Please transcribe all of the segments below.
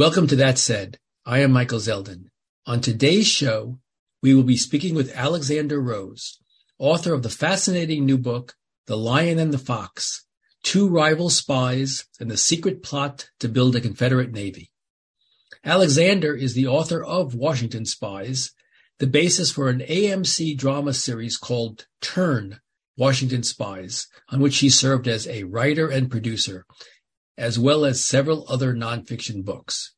Welcome to That Said. I am Michael Zeldin. On today's show, we will be speaking with Alexander Rose, author of the fascinating new book, The Lion and the Fox, Two Rival Spies and the Secret Plot to Build a Confederate Navy. Alexander is the author of Washington Spies, the basis for an AMC drama series called Turn, Washington Spies, on which he served as a writer and producer, as well as several other nonfiction books.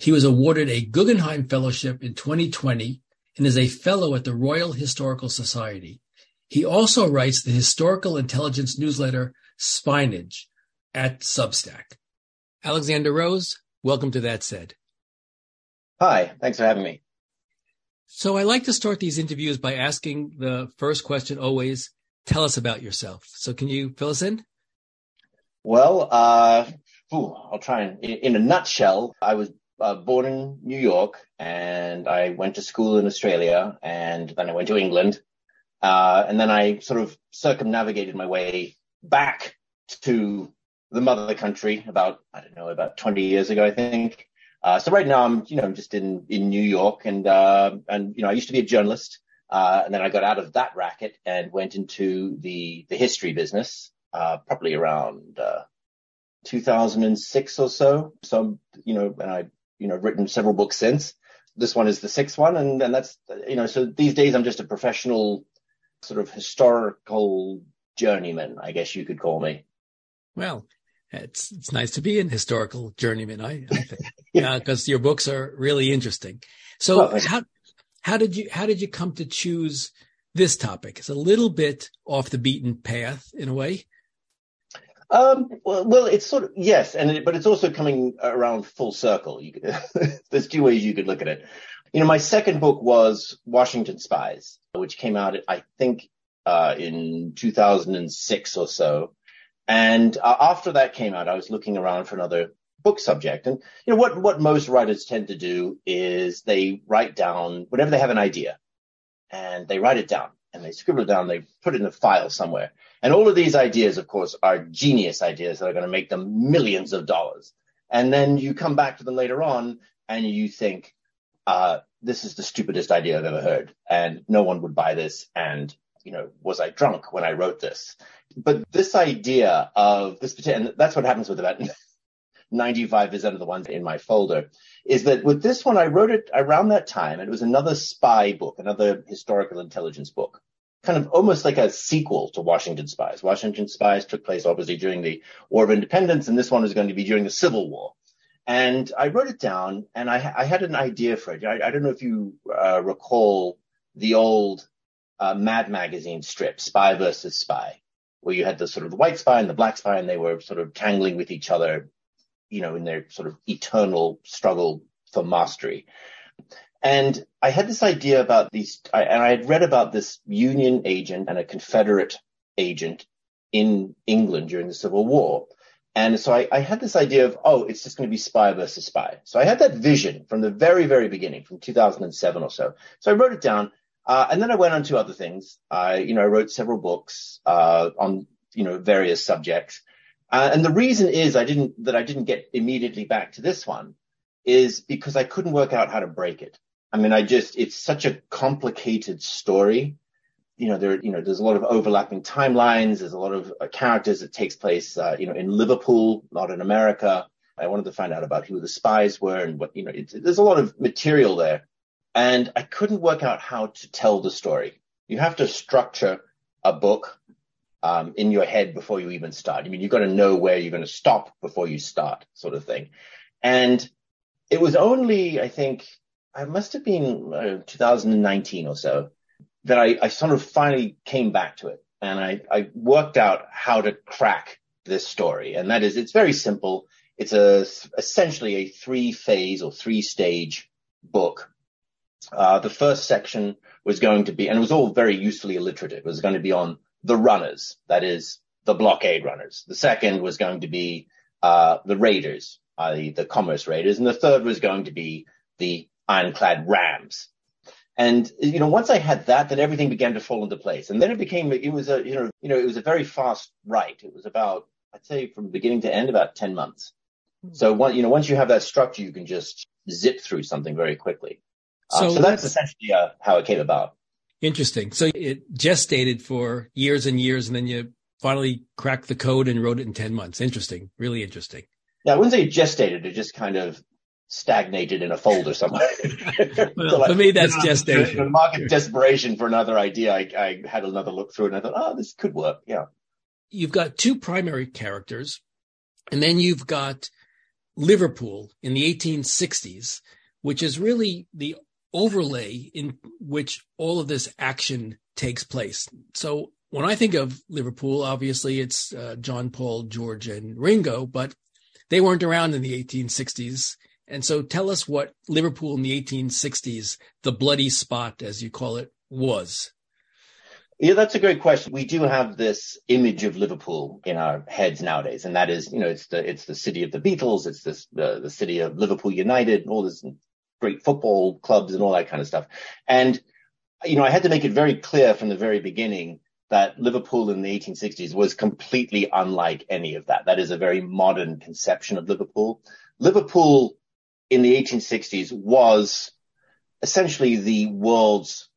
He was awarded a Guggenheim Fellowship in 2020 and is a fellow at the Royal Historical Society. He also writes the historical intelligence newsletter Spyinage at Substack. Alexander Rose, welcome to That Said. Hi, thanks for having me. So I like to start these interviews by asking the first question always, tell us about yourself. So can you fill us in? Well, uh, I'll try and, in, in, a nutshell, I was uh, born in New York and I went to school in Australia and then I went to England. Uh, and then I sort of circumnavigated my way back to the mother country about, I don't know, about 20 years ago, I think. Uh, so right now I'm, you know, just in, in New York and, uh, and, you know, I used to be a journalist. Uh, and then I got out of that racket and went into the, the history business, uh, probably around, uh, 2006 or so. So, you know, and I, you know, written several books since. This one is the sixth one. And, and that's, you know, so these days I'm just a professional sort of historical journeyman, I guess you could call me. Well, it's it's nice to be an historical journeyman. I, I think because yeah. your books are really interesting. So well, how how did you how did you come to choose this topic? It's a little bit off the beaten path in a way. Um, well, well, it's sort of yes, and it, but it's also coming around full circle. You, there's two ways you could look at it. You know, my second book was Washington Spies, which came out, I think, uh, in 2006 or so. And uh, after that came out, I was looking around for another book subject. And you know what what most writers tend to do is they write down whenever they have an idea, and they write it down and they scribble it down. They put it in a file somewhere. And all of these ideas, of course, are genius ideas that are going to make them millions of dollars. And then you come back to them later on and you think, uh, this is the stupidest idea I've ever heard, and no one would buy this. And you know, was I drunk when I wrote this? But this idea of this, and that's what happens with about 95% of the ones in my folder, is that with this one, I wrote it around that time, and it was another spy book, another historical intelligence book, kind of almost like a sequel to Washington Spies. Washington Spies took place obviously during the War of Independence, and this one was going to be during the Civil War. And I wrote it down, and I, I had an idea for it. I, I don't know if you uh, recall the old uh, Mad Magazine strip, Spy versus Spy, where you had the sort of the white spy and the black spy, and they were sort of tangling with each other, you know, in their sort of eternal struggle for mastery. And I had this idea about these, I, and I had read about this Union agent and a Confederate agent in England during the Civil War. And so I, I, had this idea of, oh, it's just going to be spy versus spy. So I had that vision from the very, very beginning, from 2007 or so. So I wrote it down uh, and then I went on to other things. I, you know, I wrote several books uh, on, you know, various subjects. Uh, and the reason is I didn't that I didn't get immediately back to this one is because I couldn't work out how to break it. I mean, I just it's such a complicated story. You know, there you know there's a lot of overlapping timelines. There's a lot of uh, characters that takes place, uh, you know, in Liverpool, not in America. I wanted to find out about who the spies were and what you know. there's a lot of material there and I couldn't work out how to tell the story. You have to structure a book um, in your head before you even start. I mean, you've got to know where you're going to stop before you start, sort of thing. And it was only, I think, I must have been uh, 2019 or so that I, I, sort of finally came back to it, and I, I worked out how to crack this story. And that is, it's very simple. It's a essentially a three phase or three stage book uh, the first section was going to be, and it was all very usefully alliterative. It was going to be on the runners, that is, the blockade runners. The second was going to be uh, the raiders, uh, the, commerce raiders, and the third was going to be the ironclad rams. And you know, once I had that, then everything began to fall into place. And then it became, it was a, you know, you know, it was a very fast write. It was about, I'd say, from beginning to end, about ten months. So one, you know, once you have that structure, you can just zip through something very quickly. Uh, so, so that's essentially uh, how it came about. Interesting. So it gestated for years and years, and then you finally cracked the code and wrote it in 10 months. Interesting. Really interesting. Yeah, I wouldn't say gestated. It just kind of stagnated in a folder somewhere. well, so like, for me, that's you know, gestation. In market desperation for another idea, I, I had another look through and I thought, oh, this could work. Yeah. You've got two primary characters, and then you've got Liverpool in the 1860s, which is really the overlay in which all of this action takes place. So when I think of Liverpool, obviously it's uh, John, Paul, George, and Ringo, but they weren't around in the 1860s. And so tell us what Liverpool in the 1860s, the bloody spot, as you call it, was. Yeah, that's a great question. We do have this image of Liverpool in our heads nowadays, and that is, you know, it's the it's the city of the Beatles, it's this uh, the city of Liverpool United, all this great football clubs and all that kind of stuff. And you know, I had to make it very clear from the very beginning that Liverpool in the 1860s was completely unlike any of that. That is a very modern conception of Liverpool. Liverpool in the 1860s was essentially the world's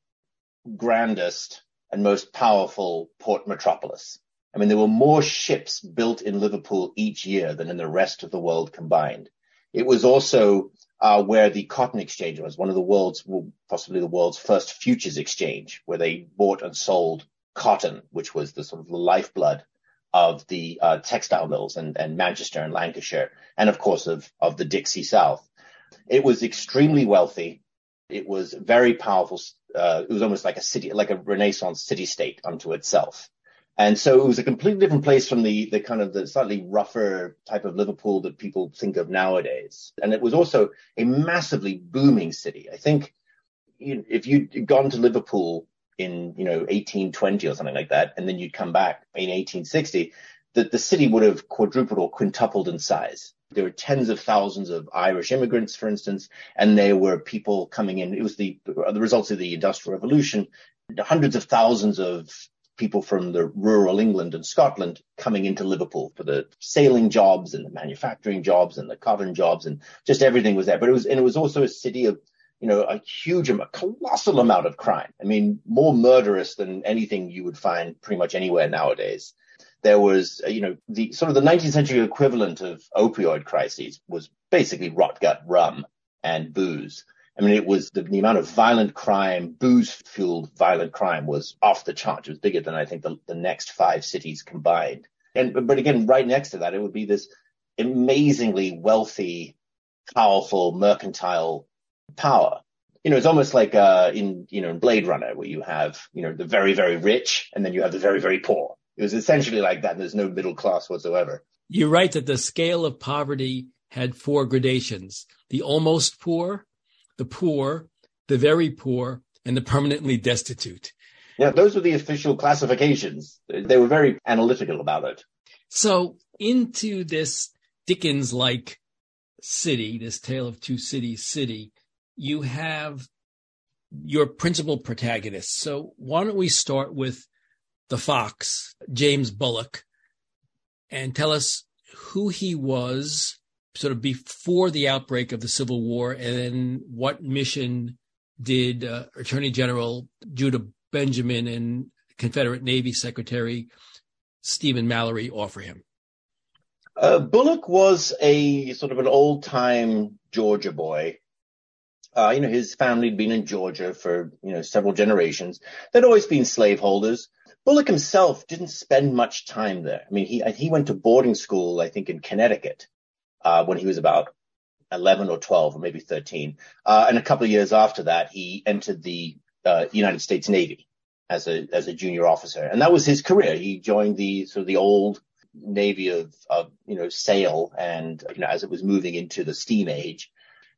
grandest and most powerful port metropolis. I mean, there were more ships built in Liverpool each year than in the rest of the world combined. It was also uh, where the cotton exchange was, one of the world's, well, possibly the world's first futures exchange, where they bought and sold cotton, which was the sort of the lifeblood of the uh, textile mills and, and Manchester and Lancashire, and of course of, of the Dixie South. It was extremely wealthy. It was very powerful. Uh, it was almost like a city, like a Renaissance city state unto itself. And so it was a completely different place from the, the kind of the slightly rougher type of Liverpool that people think of nowadays. And it was also a massively booming city. I think if you'd gone to Liverpool in, you know, 1820 or something like that, and then you'd come back in 1860, that the city would have quadrupled or quintupled in size. There were tens of thousands of Irish immigrants, for instance, and there were people coming in. It was the, the results of the Industrial Revolution. Hundreds of thousands of people from the rural England and Scotland coming into Liverpool for the sailing jobs and the manufacturing jobs and the cotton jobs and just everything was there. But it was, and it was also a city of, you know, a huge, a colossal amount of crime. I mean, more murderous than anything you would find pretty much anywhere nowadays. There was, you know, the sort of the 19th century equivalent of opioid crises was basically rot gut rum and booze. I mean, it was the, the amount of violent crime, booze fueled violent crime was off the charts. It was bigger than I think the, the next five cities combined. And, but again, right next to that, it would be this amazingly wealthy, powerful, mercantile power. You know, it's almost like, uh, in, you know, in Blade Runner where you have, you know, the very, very rich and then you have the very, very poor. It was essentially like that. There's no middle class whatsoever. You're right that the scale of poverty had four gradations. The almost poor, the poor, the very poor, and the permanently destitute. Yeah, those were the official classifications. They were very analytical about it. So into this Dickens like city, this tale of two cities city, you have your principal protagonist. So why don't we start with the Fox, James Bulloch, and tell us who he was, sort of before the outbreak of the Civil War, and then what mission did uh, Attorney General Judah Benjamin and Confederate Navy Secretary Stephen Mallory offer him? Uh, Bulloch was a sort of an old time Georgia boy. Uh, you know, his family had been in Georgia for, you know, several generations. They'd always been slaveholders. Bulloch himself didn't spend much time there. I mean, he, he went to boarding school, I think, in Connecticut uh, when he was about 11 or 12 or maybe 13. Uh, and a couple of years after that, he entered the uh, United States Navy as a as a junior officer, and that was his career. He joined the sort of the old navy of, of you know sail, and you know as it was moving into the steam age.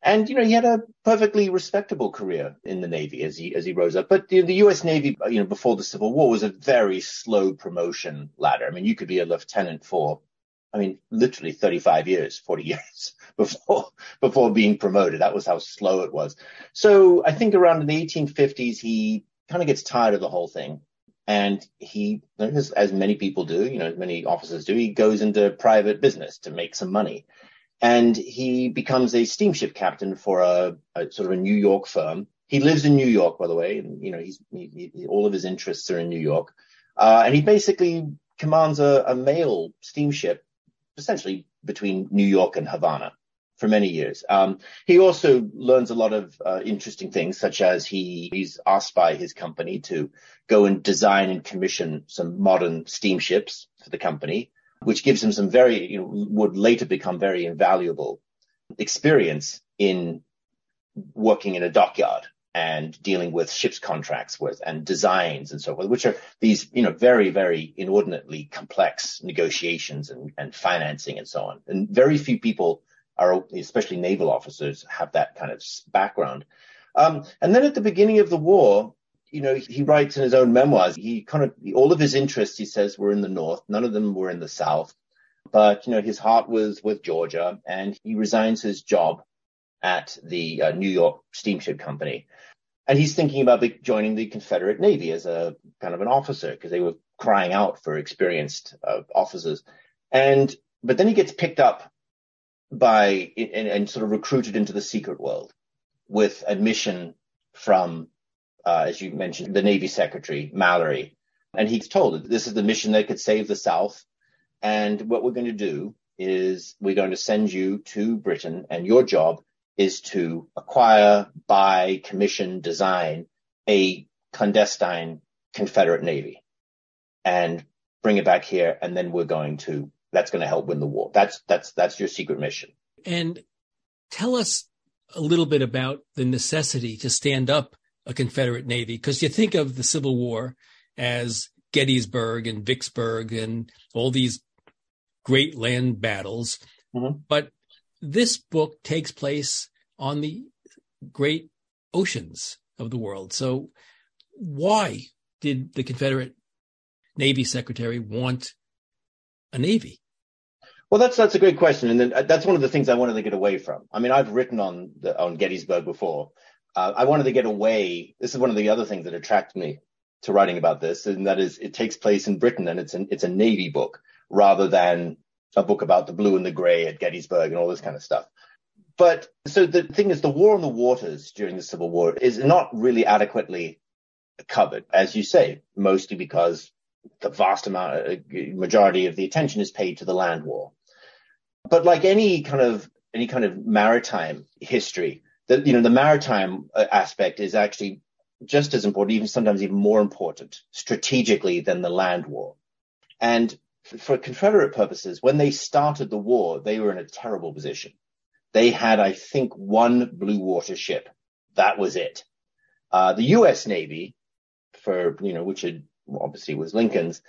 And you know he had a perfectly respectable career in the Navy as he as he rose up. But the, the U.S. Navy, you know, before the Civil War was a very slow promotion ladder. I mean, you could be a lieutenant for I mean, literally 35 years, 40 years before, before being promoted. That was how slow it was. So I think around the 1850s, he kind of gets tired of the whole thing. And he, as, as many people do, you know, as many officers do, he goes into private business to make some money. and he becomes a steamship captain for a, a, sort of a New York firm. He lives in New York, by the way, and you know he's he, he, all of his interests are in New York, uh, and he basically commands a, a mail steamship, essentially between New York and Havana for many years. Um, he also learns a lot of uh, interesting things, such as he, he's asked by his company to go and design and commission some modern steamships for the company which gives him some very, you know, would later become very invaluable experience in working in a dockyard and dealing with ships contracts with and designs and so forth, which are these, you know, very, very inordinately complex negotiations and, and financing and so on. And very few people are, especially naval officers, have that kind of background. Um, and then at the beginning of the war, you know, he writes in his own memoirs, he kind of, all of his interests, he says, were in the North. None of them were in the South. But, you know, his heart was with Georgia and he resigns his job at the uh, New York Steamship Company. And he's thinking about joining the Confederate Navy as a kind of an officer because they were crying out for experienced uh, officers. And, but then he gets picked up by and, and sort of recruited into the secret world with admission from uh, as you mentioned, the Navy Secretary, Mallory. And he's told that this is the mission that could save the South. And what we're going to do is we're going to send you to Britain, and your job is to acquire, buy, commission, design a clandestine Confederate Navy and bring it back here. And then we're going to, that's going to help win the war. That's, that's, that's your secret mission. And tell us a little bit about the necessity to stand up a Confederate Navy because you think of the Civil War as Gettysburg and Vicksburg and all these great land battles. Mm-hmm. But this book takes place on the great oceans of the world. So why did the Confederate Navy Secretary want a Navy? Well, that's that's a great question, and uh, that's one of the things I wanted to get away from. I mean, I've written on the, on Gettysburg before, uh, I wanted to get away. This is one of the other things that attracted me to writing about this, and that is it takes place in Britain, and it's an it's a Navy book rather than a book about the blue and the gray at Gettysburg and all this kind of stuff. But so the thing is, the war on the waters during the Civil War is not really adequately covered, as you say, mostly because the vast amount, uh, majority of the attention is paid to the land war. But like any kind of any kind of maritime history, the you know the maritime uh, aspect is actually just as important, even sometimes even more important strategically than the land war. And for Confederate purposes, when they started the war, they were in a terrible position. They had, I think, one blue water ship. That was it. Uh, the U.S. Navy, for you know, which had, obviously was Lincoln's,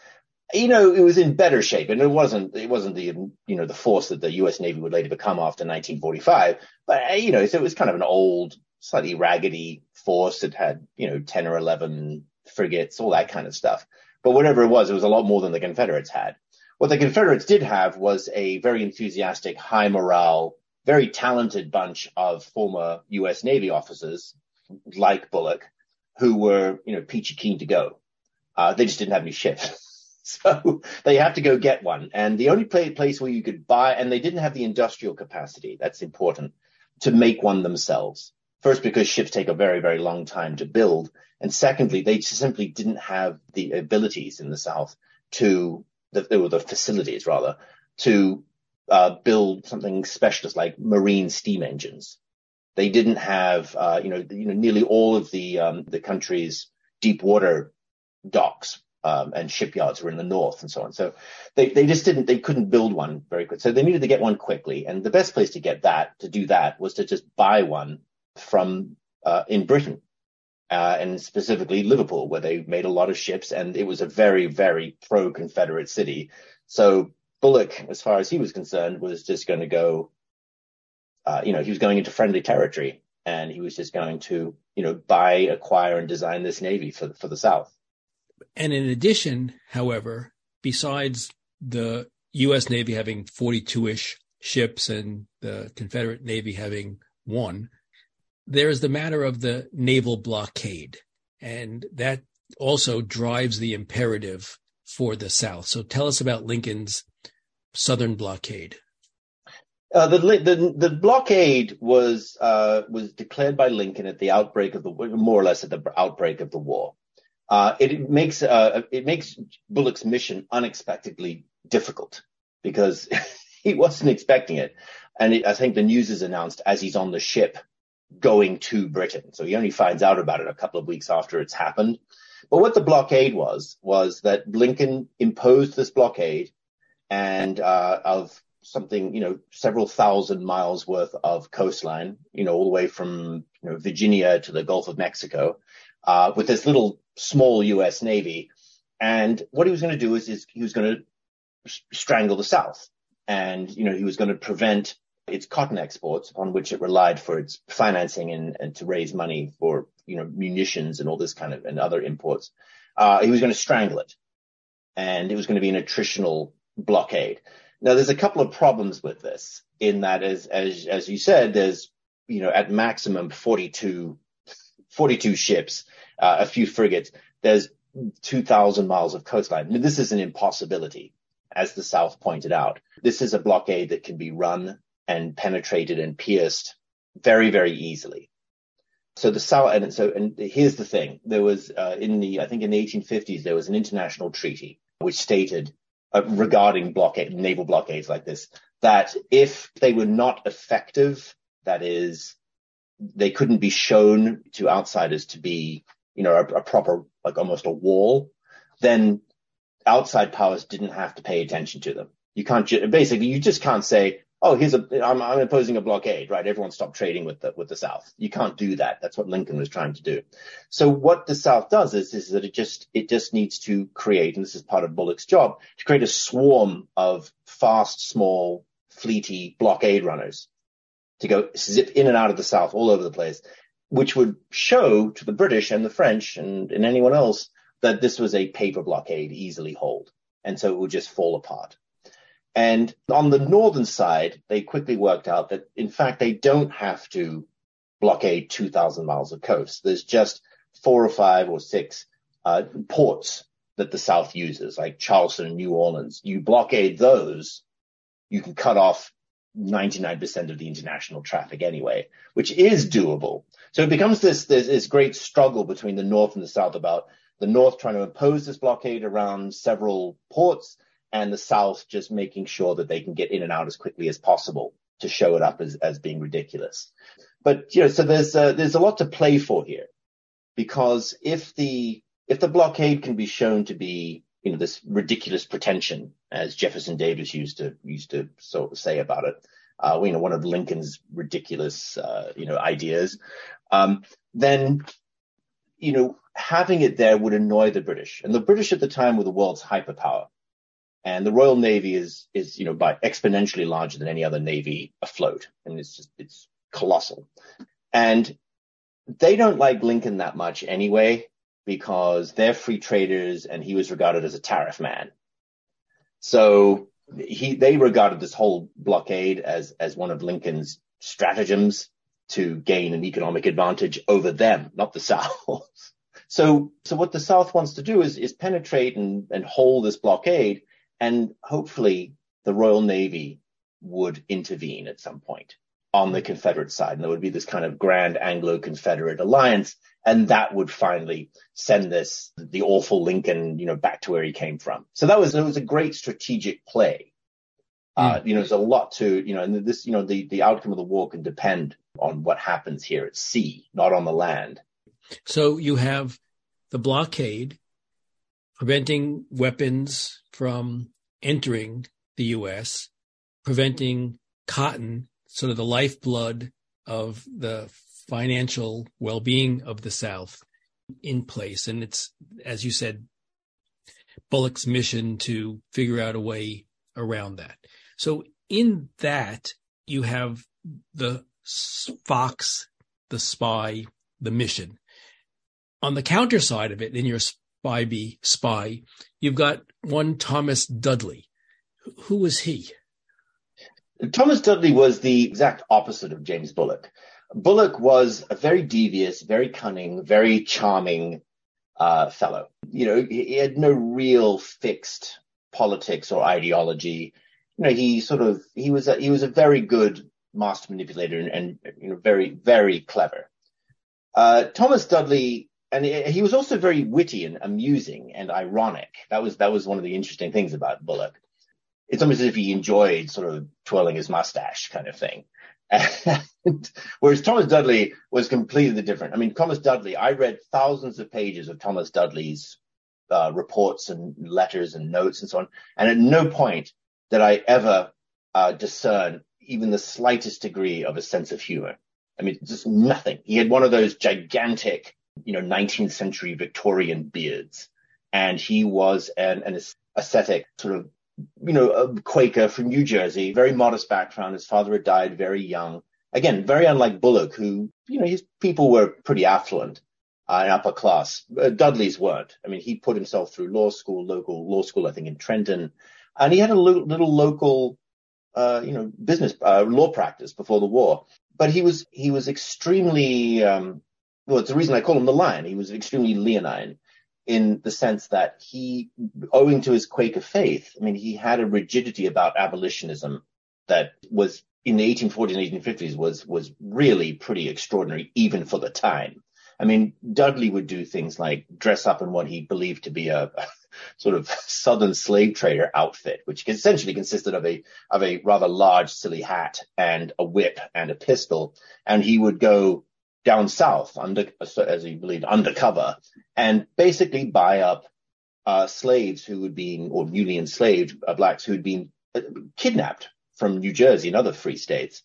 you know, it was in better shape, and it wasn't it wasn't the you know the force that the U.S. Navy would later become after 1945. But uh, you know, so it was kind of an old, slightly raggedy force that had you know 10 or 11 frigates, all that kind of stuff. But whatever it was, it was a lot more than the Confederates had. What the Confederates did have was a very enthusiastic, high morale, very talented bunch of former U.S. Navy officers like Bulloch, who were you know peachy keen to go. Uh, they just didn't have any ships. So they had to go get one. And the only place where you could buy, and they didn't have the industrial capacity, that's important, to make one themselves. First, because ships take a very, very long time to build. And secondly, they simply didn't have the abilities in the South to, the, or the facilities rather, to uh, build something specialist like marine steam engines. They didn't have, uh, you know, you know, nearly all of the um, the country's deep water docks um, and shipyards were in the north and so on. So they, they just didn't, they couldn't build one very quick. So they needed to get one quickly. And the best place to get that, to do that was to just buy one from, uh, in Britain. Uh, and specifically Liverpool, where they made a lot of ships and it was a very, very pro Confederate city. So Bulloch, as far as he was concerned, was just going to go, uh, you know, he was going into friendly territory and he was just going to, you know, buy, acquire and design this Navy for, for the South. And in addition, however, besides the U.S. Navy having 42 ish ships and the Confederate Navy having one, there is the matter of the naval blockade. And that also drives the imperative for the South. So tell us about Lincoln's Southern blockade. Uh, the, the, the blockade was uh, was declared by Lincoln at the outbreak of the more or less at the outbreak of the war. Uh, it makes uh, it makes Bulloch's mission unexpectedly difficult because he wasn't expecting it, and it, I think the news is announced as he's on the ship going to Britain. So he only finds out about it a couple of weeks after it's happened. But what the blockade was was that Lincoln imposed this blockade and uh, of something, you know, several thousand miles worth of coastline, you know, all the way from you know, Virginia to the Gulf of Mexico, uh, with this little small U.S. Navy. And what he was going to do is, is he was going to strangle the South, and you know, he was going to prevent its cotton exports, on which it relied for its financing and, and to raise money for you know munitions and all this kind of and other imports. Uh, he was going to strangle it, and it was going to be an attritional blockade. Now, there's a couple of problems with this in that, as, as, as you said, there's, you know, at maximum 42, 42 ships, uh, a few frigates. There's 2,000 miles of coastline. Mean, this is an impossibility, as the South pointed out. This is a blockade that can be run and penetrated and pierced very, very easily. So the South, and so, and here's the thing. There was, uh, in the, I think in the 1850s, there was an international treaty which stated uh, regarding blockade, naval blockades like this, that if they were not effective, that is, they couldn't be shown to outsiders to be, you know, a, a proper, like almost a wall, then outside powers didn't have to pay attention to them. You can't basically, you just can't say, oh, here's a, I'm, I'm imposing a blockade, right? Everyone stop trading with the, with the South. You can't do that. That's what Lincoln was trying to do. So what the South does is, is that it just, it just needs to create, and this is part of Bulloch's job, to create a swarm of fast, small, fleety blockade runners to go zip in and out of the South all over the place, which would show to the British and the French and, and anyone else that this was a paper blockade easily hold. And so it would just fall apart. And on the northern side, they quickly worked out that in fact they don't have to blockade 2,000 miles of coast. There's just four or five or six uh, ports that the South uses, like Charleston and New Orleans. You blockade those, you can cut off 99% of the international traffic anyway, which is doable. So it becomes this, this, this great struggle between the North and the South about the North trying to impose this blockade around several ports and the South just making sure that they can get in and out as quickly as possible to show it up as, as being ridiculous. But, you know, so there's, there's a lot to play for here because if the, if the blockade can be shown to be, you know, this ridiculous pretension, as Jefferson Davis used to, used to sort of say about it, uh, you know, one of Lincoln's ridiculous, uh, you know, ideas, um, then, you know, having it there would annoy the British. And the British at the time were the world's hyperpower. And the Royal Navy is, is, you know, by exponentially larger than any other navy afloat. And it's just, it's colossal. And they don't like Lincoln that much anyway, because they're free traders and he was regarded as a tariff man. So he, they regarded this whole blockade as, as one of Lincoln's stratagems to gain an economic advantage over them, not the South. so, so what the South wants to do is, is penetrate and, and hold this blockade and hopefully the Royal Navy would intervene at some point on the Confederate side. And there would be this kind of grand Anglo-Confederate alliance. And that would finally send this, the awful Lincoln, you know, back to where he came from. So that was, it was a great strategic play. Uh, hmm. you know, there's a lot to, you know, and this, you know, the, the outcome of the war can depend on what happens here at sea, not on the land. So you have the blockade preventing weapons from entering the U.S., preventing cotton, sort of the lifeblood of the financial well-being of the South in place. And it's, as you said, Bulloch's mission to figure out a way around that. So in that, you have the fox, the spy, the mission. On the counter side of it, in your spy, spy, you've got one Thomas Dudley. Who was he? Thomas Dudley was the exact opposite of James Bulloch. Bulloch was a very devious, very cunning, very charming uh, fellow. You know, he, had no real fixed politics or ideology. you know, he sort of, he was a, he was a very good master manipulator and, and you know, very, very clever. Uh, Thomas Dudley, and he was also very witty and amusing and ironic. That was, that was one of the interesting things about Bulloch. It's almost as if he enjoyed sort of twirling his mustache kind of thing. And, whereas Thomas Dudley was completely different. I mean, Thomas Dudley, I read thousands of pages of Thomas Dudley's uh, reports and letters and notes and so on. And at no point did I ever uh, discern even the slightest degree of a sense of humor. I mean, just nothing. He had one of those gigantic, you know, 19th century Victorian beards. And he was an, an ascetic, sort of, you know, a Quaker from New Jersey, very modest background. His father had died very young. Again, very unlike Bulloch, who, you know, his people were pretty affluent uh, and upper class. Uh, Dudley's weren't. I mean, he put himself through law school, local law school, I think in Trenton, and he had a lo- little local, uh, you know, business uh, law practice before the war. But he was he was extremely um, well. It's the reason I call him the Lion. He was extremely leonine in the sense that he, owing to his Quaker faith, I mean, he had a rigidity about abolitionism that was in the 1840s and 1850s was was really pretty extraordinary, even for the time. I mean, Dudley would do things like dress up in what he believed to be a, a sort of southern slave trader outfit, which essentially consisted of a of a rather large silly hat and a whip and a pistol, and he would go down south under as he believed undercover and basically buy up uh, slaves who had been or newly enslaved uh, blacks who had been uh, kidnapped from New Jersey and other free states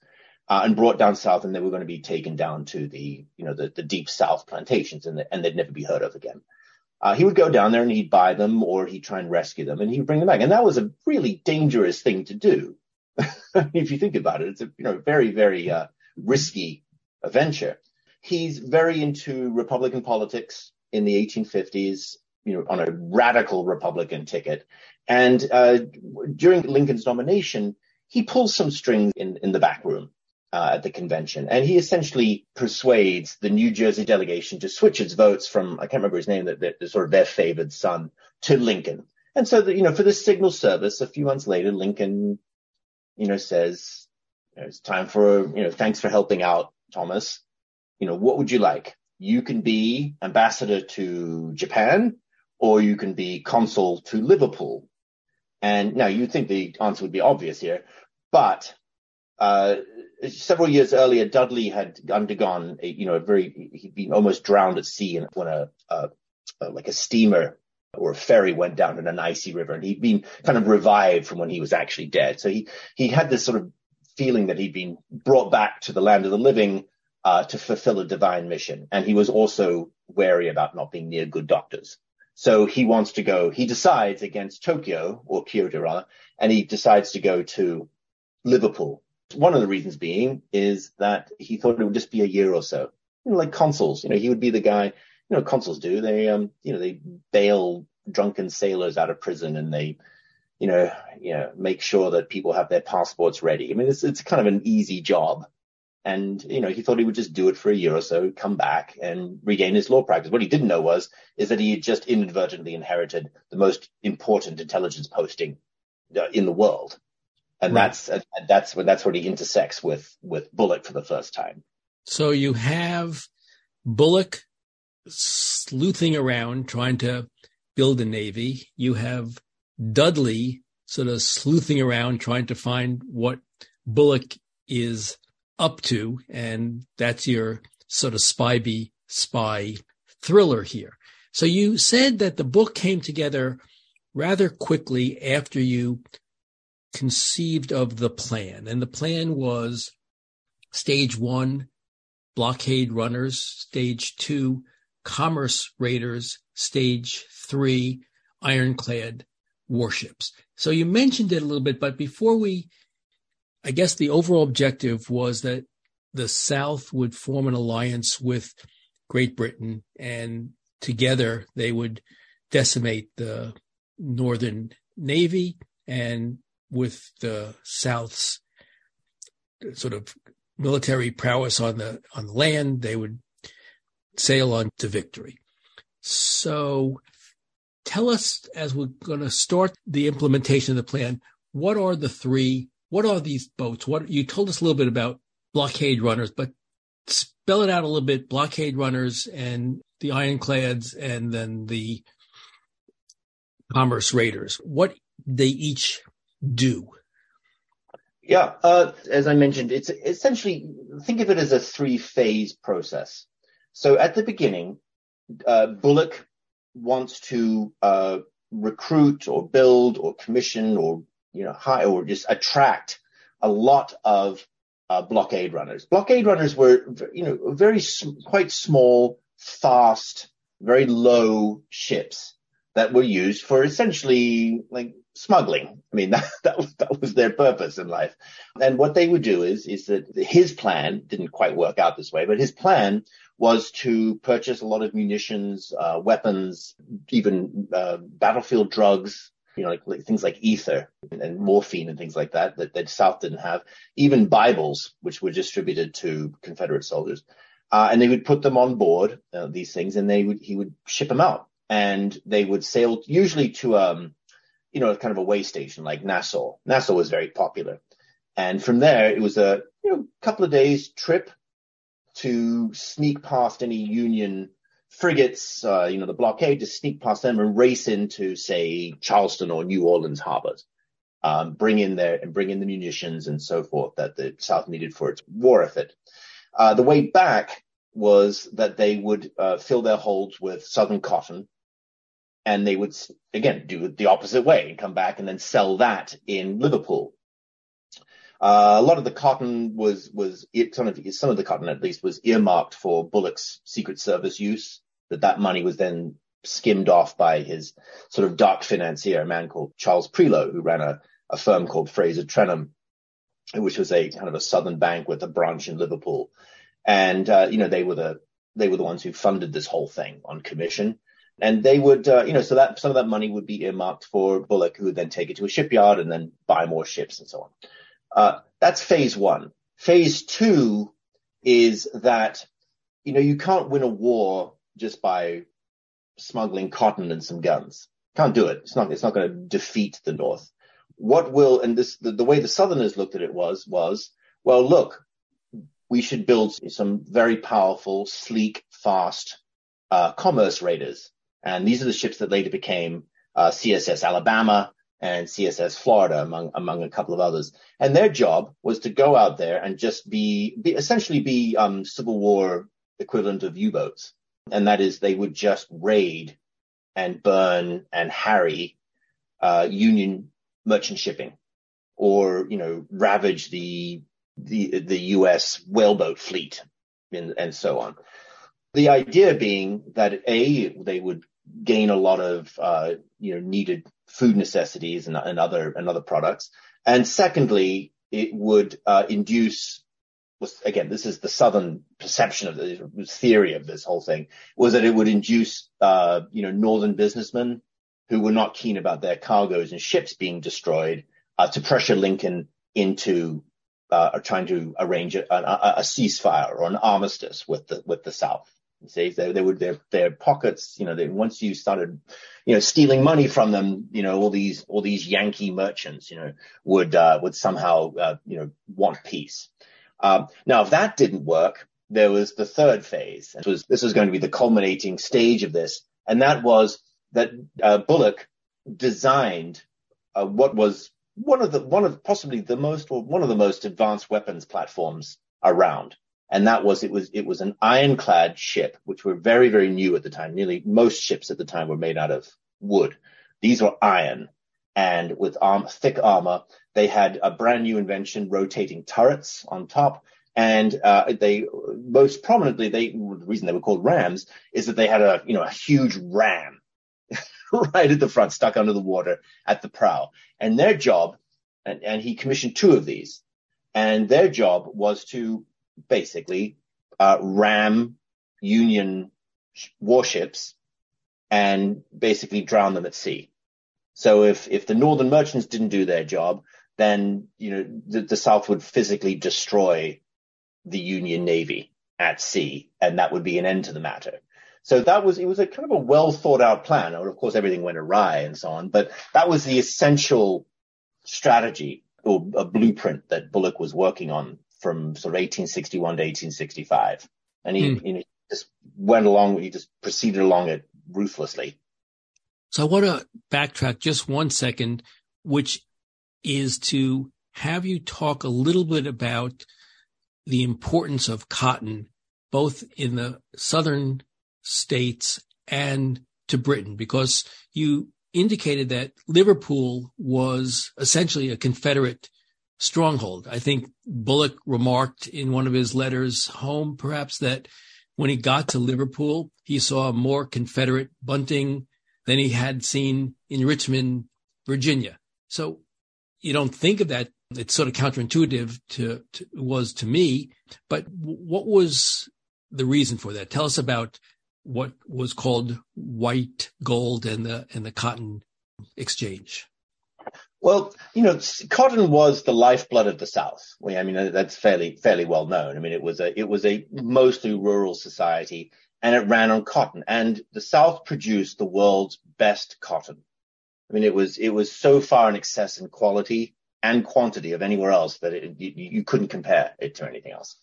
uh, and brought down south, and they were going to be taken down to the, you know, the, the deep south plantations, and, the, and they'd never be heard of again. Uh, he would go down there and he'd buy them, or he'd try and rescue them, and he'd bring them back. And that was a really dangerous thing to do. if you think about it, it's a you know very very uh, risky venture. He's very into Republican politics in the 1850s, you know, on a radical Republican ticket. And uh, during Lincoln's nomination, he pulls some strings in, in the back room uh, at the convention. And he essentially persuades the New Jersey delegation to switch its votes from, I can't remember his name, that, the sort of their favored son to Lincoln. And so that, you know, for the signal service, a few months later, Lincoln, you know, says, you know, it's time for, you know, thanks for helping out, Thomas. You know, what would you like? You can be ambassador to Japan or you can be consul to Liverpool. And now you'd think the answer would be obvious here, but uh, several years earlier, Dudley had undergone, a, you know, a very, he'd been almost drowned at sea when a, a, a, like a steamer or a ferry went down in an icy river, and he'd been kind of revived from when he was actually dead. So he he had this sort of feeling that he'd been brought back to the land of the living uh, to fulfill a divine mission, and he was also wary about not being near good doctors. So he wants to go. He decides against Tokyo or Kyoto rather, and he decides to go to Liverpool one of the reasons being is that he thought it would just be a year or so, you know, like consuls. You know, he would be the guy. You know, consuls do. They, um, you know, they bail drunken sailors out of prison and they, you know, you know, make sure that people have their passports ready. I mean, it's it's kind of an easy job. And, you know, he thought he would just do it for a year or so, come back and regain his law practice. What he didn't know was, is that he had just inadvertently inherited the most important intelligence posting uh, in the world and right. that's that's when that's where he intersects with with Bulloch for the first time. So you have Bulloch sleuthing around trying to build a navy. You have Dudley sort of sleuthing around trying to find what Bulloch is up to, and that's your sort of spy be spy thriller here. So you said that the book came together rather quickly after you conceived of the plan. And the plan was stage one, blockade runners, stage two, commerce raiders, stage three, ironclad warships. So you mentioned it a little bit, but before we, I guess the overall objective was that the South would form an alliance with Great Britain and together they would decimate the Northern Navy and with the South's sort of military prowess on the on the land, they would sail on to victory. So tell us as we're going to start the implementation of the plan, what are the three? What are these boats? What you told us a little bit about blockade runners, but spell it out a little bit. Blockade runners and the ironclads, and then the commerce raiders. What they each do? Yeah, uh, as I mentioned, it's essentially think of it as a three-phase process. So at the beginning, uh, Bulloch wants to uh, recruit or build or commission or you know hire or just attract a lot of uh, blockade runners. Blockade runners were you know very quite small, fast, very low ships that were used for essentially like smuggling. I mean, that, that was, that was their purpose in life. And what they would do is, is that his plan didn't quite work out this way, but his plan was to purchase a lot of munitions, uh, weapons, even, uh, battlefield drugs, you know, like, like, things like ether and morphine and things like that, that, that South didn't have, even Bibles, which were distributed to Confederate soldiers. Uh, and they would put them on board, uh, these things, and they would, he would ship them out and they would sail usually to, um, you know, kind of a way station like Nassau. Nassau was very popular. And from there, it was a you know, couple of days trip to sneak past any Union frigates, uh, you know, the blockade, to sneak past them and race into, say, Charleston or New Orleans harbors, um, bring in there and bring in the munitions and so forth that the South needed for its war effort. Uh, the way back was that they would uh, fill their holds with Southern cotton, and they would again do it the opposite way and come back and then sell that in Liverpool. Uh, a lot of the cotton was was some of some of the cotton at least was earmarked for Bulloch's Secret Service use. That that money was then skimmed off by his sort of dark financier, a man called Charles Prioleau, who ran a, a firm called Fraser Trenholm, which was a kind of a southern bank with a branch in Liverpool. And uh, you know they were the they were the ones who funded this whole thing on commission. And they would, uh, you know, so that some of that money would be earmarked for Bulloch, who would then take it to a shipyard and then buy more ships and so on. Uh, that's phase one. Phase two is that, you know, you can't win a war just by smuggling cotton and some guns. Can't do it. It's not, it's not going to defeat the North. What will, and this, the, the way the Southerners looked at it was, was, well, look, we should build some very powerful, sleek, fast, uh, commerce raiders and these are the ships that later became uh, CSS Alabama and CSS Florida, among among a couple of others. And their job was to go out there and just be, be essentially be um, Civil War equivalent of U-boats, and that is they would just raid and burn and harry uh, Union merchant shipping, or you know ravage the the the U.S. whaleboat fleet and, and so on. The idea being that A, they would gain a lot of, uh, you know, needed food necessities and, and other, and other products. And secondly, it would, uh, induce, was, again, this is the Southern perception of the theory of this whole thing, was that it would induce, uh, you know, Northern businessmen who were not keen about their cargoes and ships being destroyed, uh, to pressure Lincoln into, uh, trying to arrange a, a, a ceasefire or an armistice with the, with the South. See, they, they would, their, their pockets, you know, they, once you started, you know, stealing money from them, you know, all these, all these Yankee merchants, you know, would, uh, would somehow, uh, you know, want peace. Um, now, if that didn't work, there was the third phase. This was, this was going to be the culminating stage of this. And that was that, uh, Bulloch designed, uh, what was one of the, one of possibly the most, or one of the most advanced weapons platforms around and that was it was it was an ironclad ship, which were very very new at the time. Nearly most ships at the time were made out of wood. These were iron, and with arm, thick armor. They had a brand new invention, rotating turrets on top, and uh, they most prominently they the reason they were called rams is that they had a you know a huge ram right at the front, stuck under the water at the prow, and their job, and, and he commissioned two of these, and their job was to basically uh, ram Union warships and basically drown them at sea. So if if the northern merchants didn't do their job, then you know the, the South would physically destroy the Union Navy at sea, and that would be an end to the matter. So that was it was a kind of a well thought out plan. of course, everything went awry and so on, but that was the essential strategy or a blueprint that Bulloch was working on from sort of 1861 to 1865. And he, hmm. he just went along, he just proceeded along it ruthlessly. So I want to backtrack just one second, which is to have you talk a little bit about the importance of cotton, both in the southern states and to Britain, because you indicated that Liverpool was essentially a Confederate stronghold. I think Bulloch remarked in one of his letters home, perhaps, that when he got to Liverpool, he saw more Confederate bunting than he had seen in Richmond, Virginia. So you don't think of that. It's sort of counterintuitive to, to was to me, but what was the reason for that? Tell us about what was called white gold and the and the cotton exchange. Well, you know, cotton was the lifeblood of the South. I mean, that's fairly fairly well known. I mean, it was a it was a mostly rural society, and it ran on cotton. And the South produced the world's best cotton. I mean, it was it was so far in excess in quality and quantity of anywhere else that it, you, you, couldn't compare it to anything else.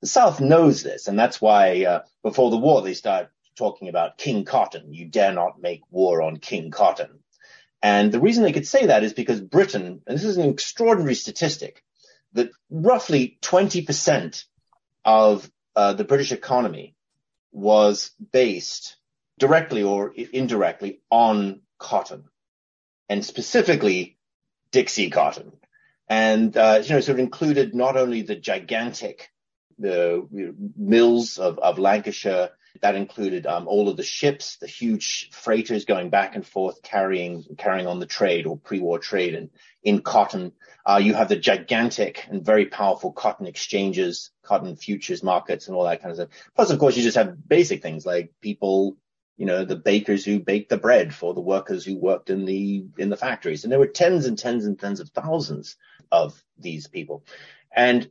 The South knows this, and that's why uh, before the war they started talking about King Cotton. You dare not make war on King Cotton. And the reason they could say that is because Britain, and this is an extraordinary statistic, that roughly 20% of uh, the British economy was based directly or indirectly on cotton, and specifically Dixie cotton. And uh, you know, so it included not only the gigantic the mills of, of Lancashire that included um, all of the ships, the huge freighters going back and forth carrying carrying on the trade or pre-war trade and in cotton. Uh, you have the gigantic and very powerful cotton exchanges, cotton futures markets, and all that kind of stuff. Plus, of course, you just have basic things like people, you know, the bakers who baked the bread for the workers who worked in the in the factories, and there were tens and tens and tens of thousands of these people. And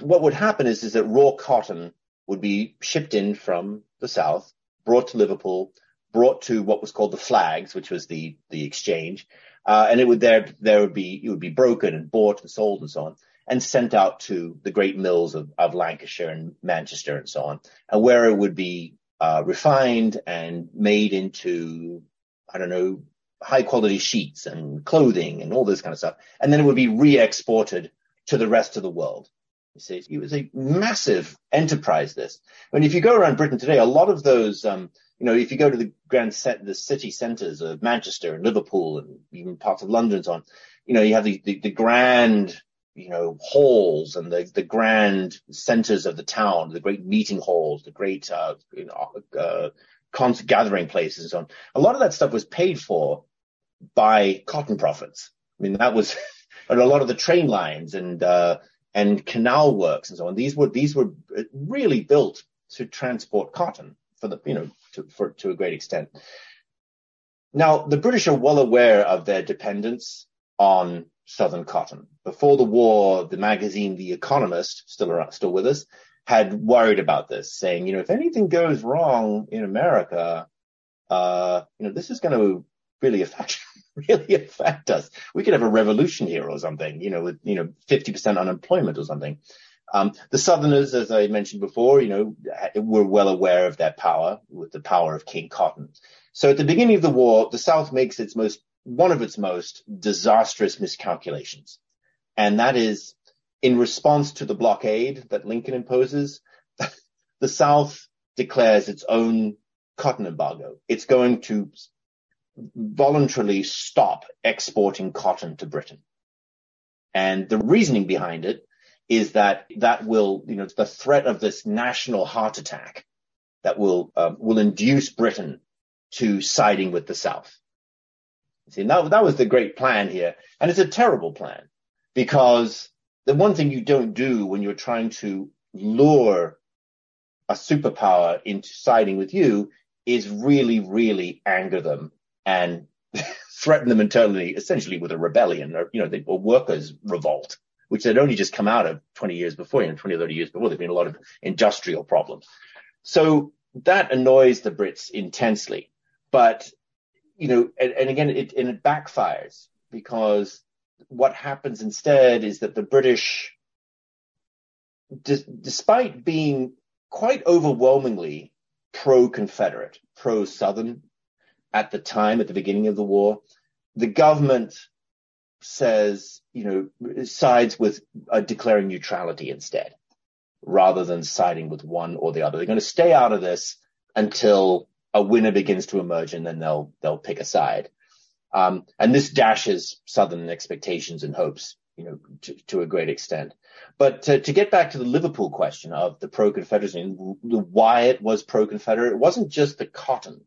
what would happen is is that raw cotton would be shipped in from the south, brought to Liverpool, brought to what was called the flags, which was the the exchange, uh, and it would there there would be it would be broken and bought and sold and so on, and sent out to the great mills of, of Lancashire and Manchester and so on, and where it would be uh, refined and made into I don't know high quality sheets and clothing and all this kind of stuff, and then it would be re-exported to the rest of the world. You see, it was a massive enterprise. This, I mean, if you go around Britain today, a lot of those, um, you know, if you go to the grand set, the city centres of Manchester and Liverpool and even parts of London and so on, you know, you have the, the, the grand, you know, halls and the, the grand centres of the town, the great meeting halls, the great, uh, you know, uh, concert gathering places and so on. A lot of that stuff was paid for by cotton profits. I mean, that was, and a lot of the train lines and, uh, and canal works and so on. These were these were really built to transport cotton for the you know to, for to a great extent. Now the British are well aware of their dependence on southern cotton. Before the war, the magazine The Economist, still around, still with us, had worried about this, saying, you know, if anything goes wrong in America, uh, you know, this is going to really affect really affect us. We could have a revolution here or something, you know, with, you know, 50% unemployment or something. Um, the Southerners, as I mentioned before, you know, were well aware of their power with the power of King Cotton. So at the beginning of the war, the South makes its most, one of its most disastrous miscalculations. And that is in response to the blockade that Lincoln imposes, the South declares its own cotton embargo. It's going to voluntarily stop exporting cotton to Britain. And the reasoning behind it is that that will, you know, the threat of this national heart attack that will um, will induce Britain to siding with the South. See, that, that was the great plan here, and it's a terrible plan because the one thing you don't do when you're trying to lure a superpower into siding with you is really, really anger them and threaten them internally, essentially with a rebellion or, you know, they, or workers revolt, which had only just come out of 20 years before, you know, 20 or 30 years before. There've been a lot of industrial problems. So that annoys the Brits intensely. But, you know, and, and again, it, and it backfires because what happens instead is that the British, d- despite being quite overwhelmingly pro-Confederate, pro-Southern at the time, at the beginning of the war, the government says, you know, sides with uh, declaring neutrality instead, rather than siding with one or the other. They're going to stay out of this until a winner begins to emerge, and then they'll they'll pick a side. Um, and this dashes Southern expectations and hopes, you know, to, to a great extent. But to, to, get back to the Liverpool question of the pro-Confederacy, why it was pro-Confederate, it wasn't just the cotton.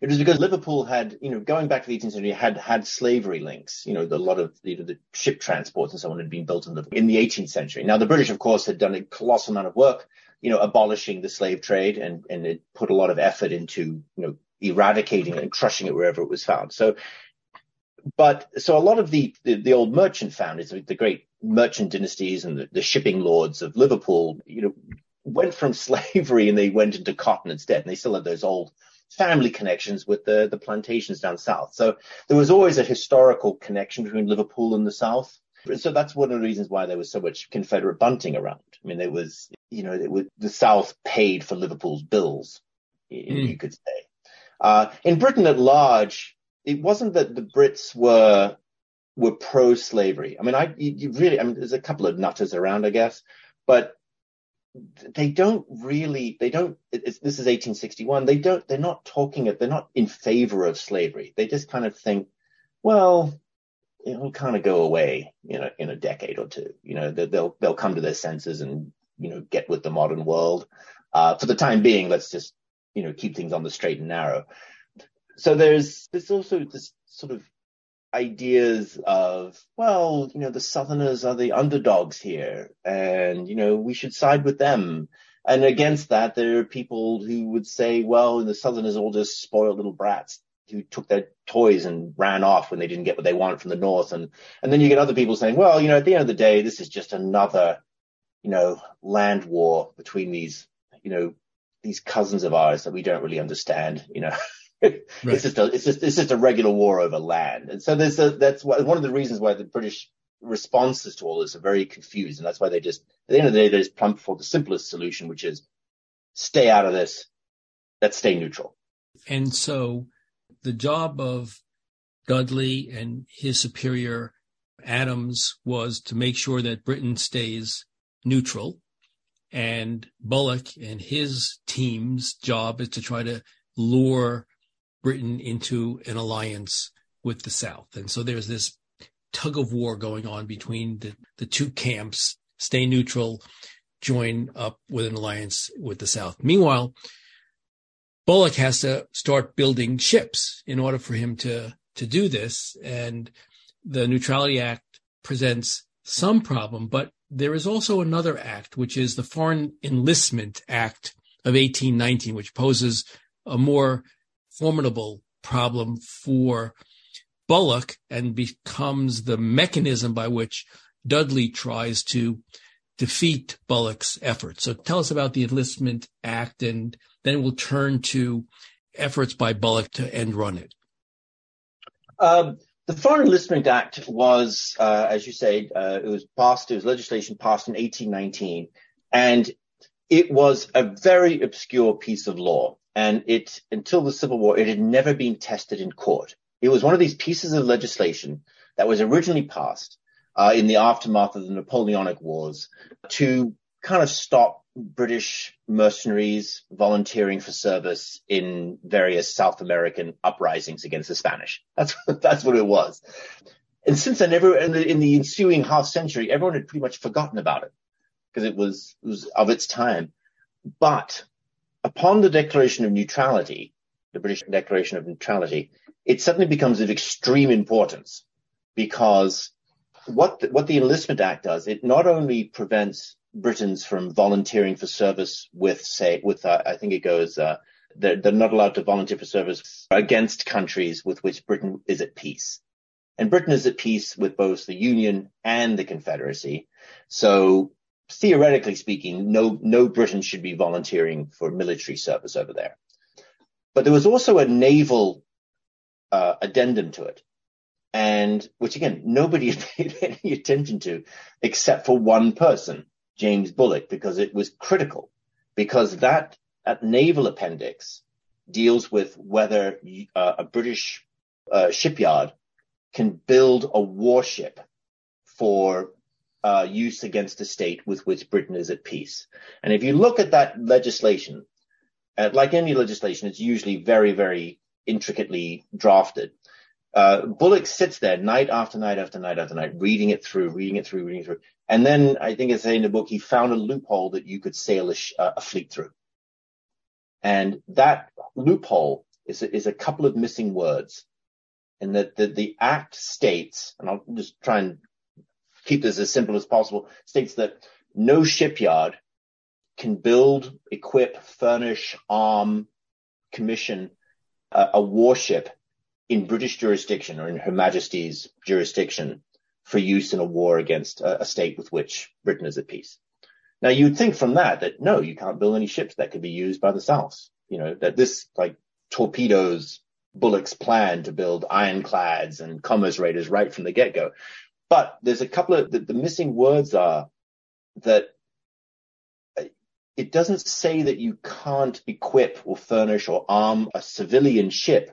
It was because Liverpool had, you know, going back to the 18th century, had had slavery links. You know, a lot of you know, the ship transports and so on had been built in the, in the 18th century. Now, the British, of course, had done a colossal amount of work, you know, abolishing the slave trade, and and it put a lot of effort into, you know, eradicating it and crushing it wherever it was found. So, but so a lot of the the, the old merchant founders, the great merchant dynasties and the, the shipping lords of Liverpool, you know, went from slavery and they went into cotton instead, and they still had those old family connections with the, the plantations down south. So there was always a historical connection between Liverpool and the south. So that's one of the reasons why there was so much Confederate bunting around. I mean, there was, you know, was, the South paid for Liverpool's bills, mm. you could say. Uh, in Britain at large, it wasn't that the Brits were were pro-slavery. I mean, I you, you really, I mean, there's a couple of nutters around, I guess, but they don't really, they don't, this is 1861. They don't, they're not talking, it they're not in favor of slavery. They just kind of think, well, it'll kind of go away, you know, in a decade or two. You know, they'll, they'll come to their senses and, you know, get with the modern world. Uh, for the time being, let's just, you know, keep things on the straight and narrow. So there's, there's also this sort of ideas of, well, you know, the Southerners are the underdogs here and, you know, we should side with them. And against that, there are people who would say, well, the Southerners are all just spoiled little brats who took their toys and ran off when they didn't get what they wanted from the North. And, and then you get other people saying, well, you know, at the end of the day, this is just another, you know, land war between these, you know, these cousins of ours that we don't really understand, you know. Right. It's just a, it's just, it's just a regular war over land. And so there's a, that's one of the reasons why the British responses to all this are very confused. And that's why they just, at the end of the day, they just plump for the simplest solution, which is stay out of this. Let's stay neutral. And so the job of Dudley and his superior Adams was to make sure that Britain stays neutral. And Bulloch and his team's job is to try to lure Britain into an alliance with the South. And so there's this tug of war going on between the, the two camps, stay neutral, join up with an alliance with the South. Meanwhile, Bulloch has to start building ships in order for him to, to do this. And the Neutrality Act presents some problem, but there is also another act, which is the Foreign Enlistment Act of 1819, which poses a more formidable problem for Bulloch and becomes the mechanism by which Dudley tries to defeat Bulloch's efforts. So tell us about the Enlistment Act, and then we'll turn to efforts by Bulloch to end run it. Um, the Foreign Enlistment Act was, uh, as you say, uh, it was passed, it was legislation passed in 1819, and it was a very obscure piece of law and it until the Civil War, it had never been tested in court. It was one of these pieces of legislation that was originally passed uh, in the aftermath of the Napoleonic Wars to kind of stop British mercenaries volunteering for service in various South American uprisings against the Spanish. That's that's what it was. And since then, every, in, the, in the ensuing half century, everyone had pretty much forgotten about it because it was, it was of its time. But upon the declaration of neutrality, the British Declaration of Neutrality, it suddenly becomes of extreme importance because what the, what the Enlistment Act does, it not only prevents Britons from volunteering for service with, say, with uh, I think it goes, uh, they're, they're not allowed to volunteer for service against countries with which Britain is at peace. And Britain is at peace with both the Union and the Confederacy. So theoretically speaking, no, no Briton should be volunteering for military service over there. But there was also a naval uh, addendum to it. and which again, nobody paid any attention to except for one person, James Bulloch, because it was critical because that, that naval appendix deals with whether uh, a British uh, shipyard can build a warship for uh, use against a state with which Britain is at peace. And if you look at that legislation, uh, like any legislation, it's usually very, very intricately drafted. Uh, Bulloch sits there night after night after night after night, reading it through, reading it through, reading it through. And then I think it's in the book, he found a loophole that you could sail a, sh- uh, a fleet through. And that loophole is a, is a couple of missing words. And that the, the act states, and I'll just try and keep this as simple as possible, states that no shipyard can build, equip, furnish, arm, commission a, a warship in British jurisdiction or in Her Majesty's jurisdiction for use in a war against a, a, state with which Britain is at peace. Now you'd think from that that no, you can't build any ships that could be used by the South. You know, that this like torpedoes Bulloch's plan to build ironclads and commerce raiders right from the get-go. But there's a couple of the, the missing words are that it doesn't say that you can't equip or furnish or arm a civilian ship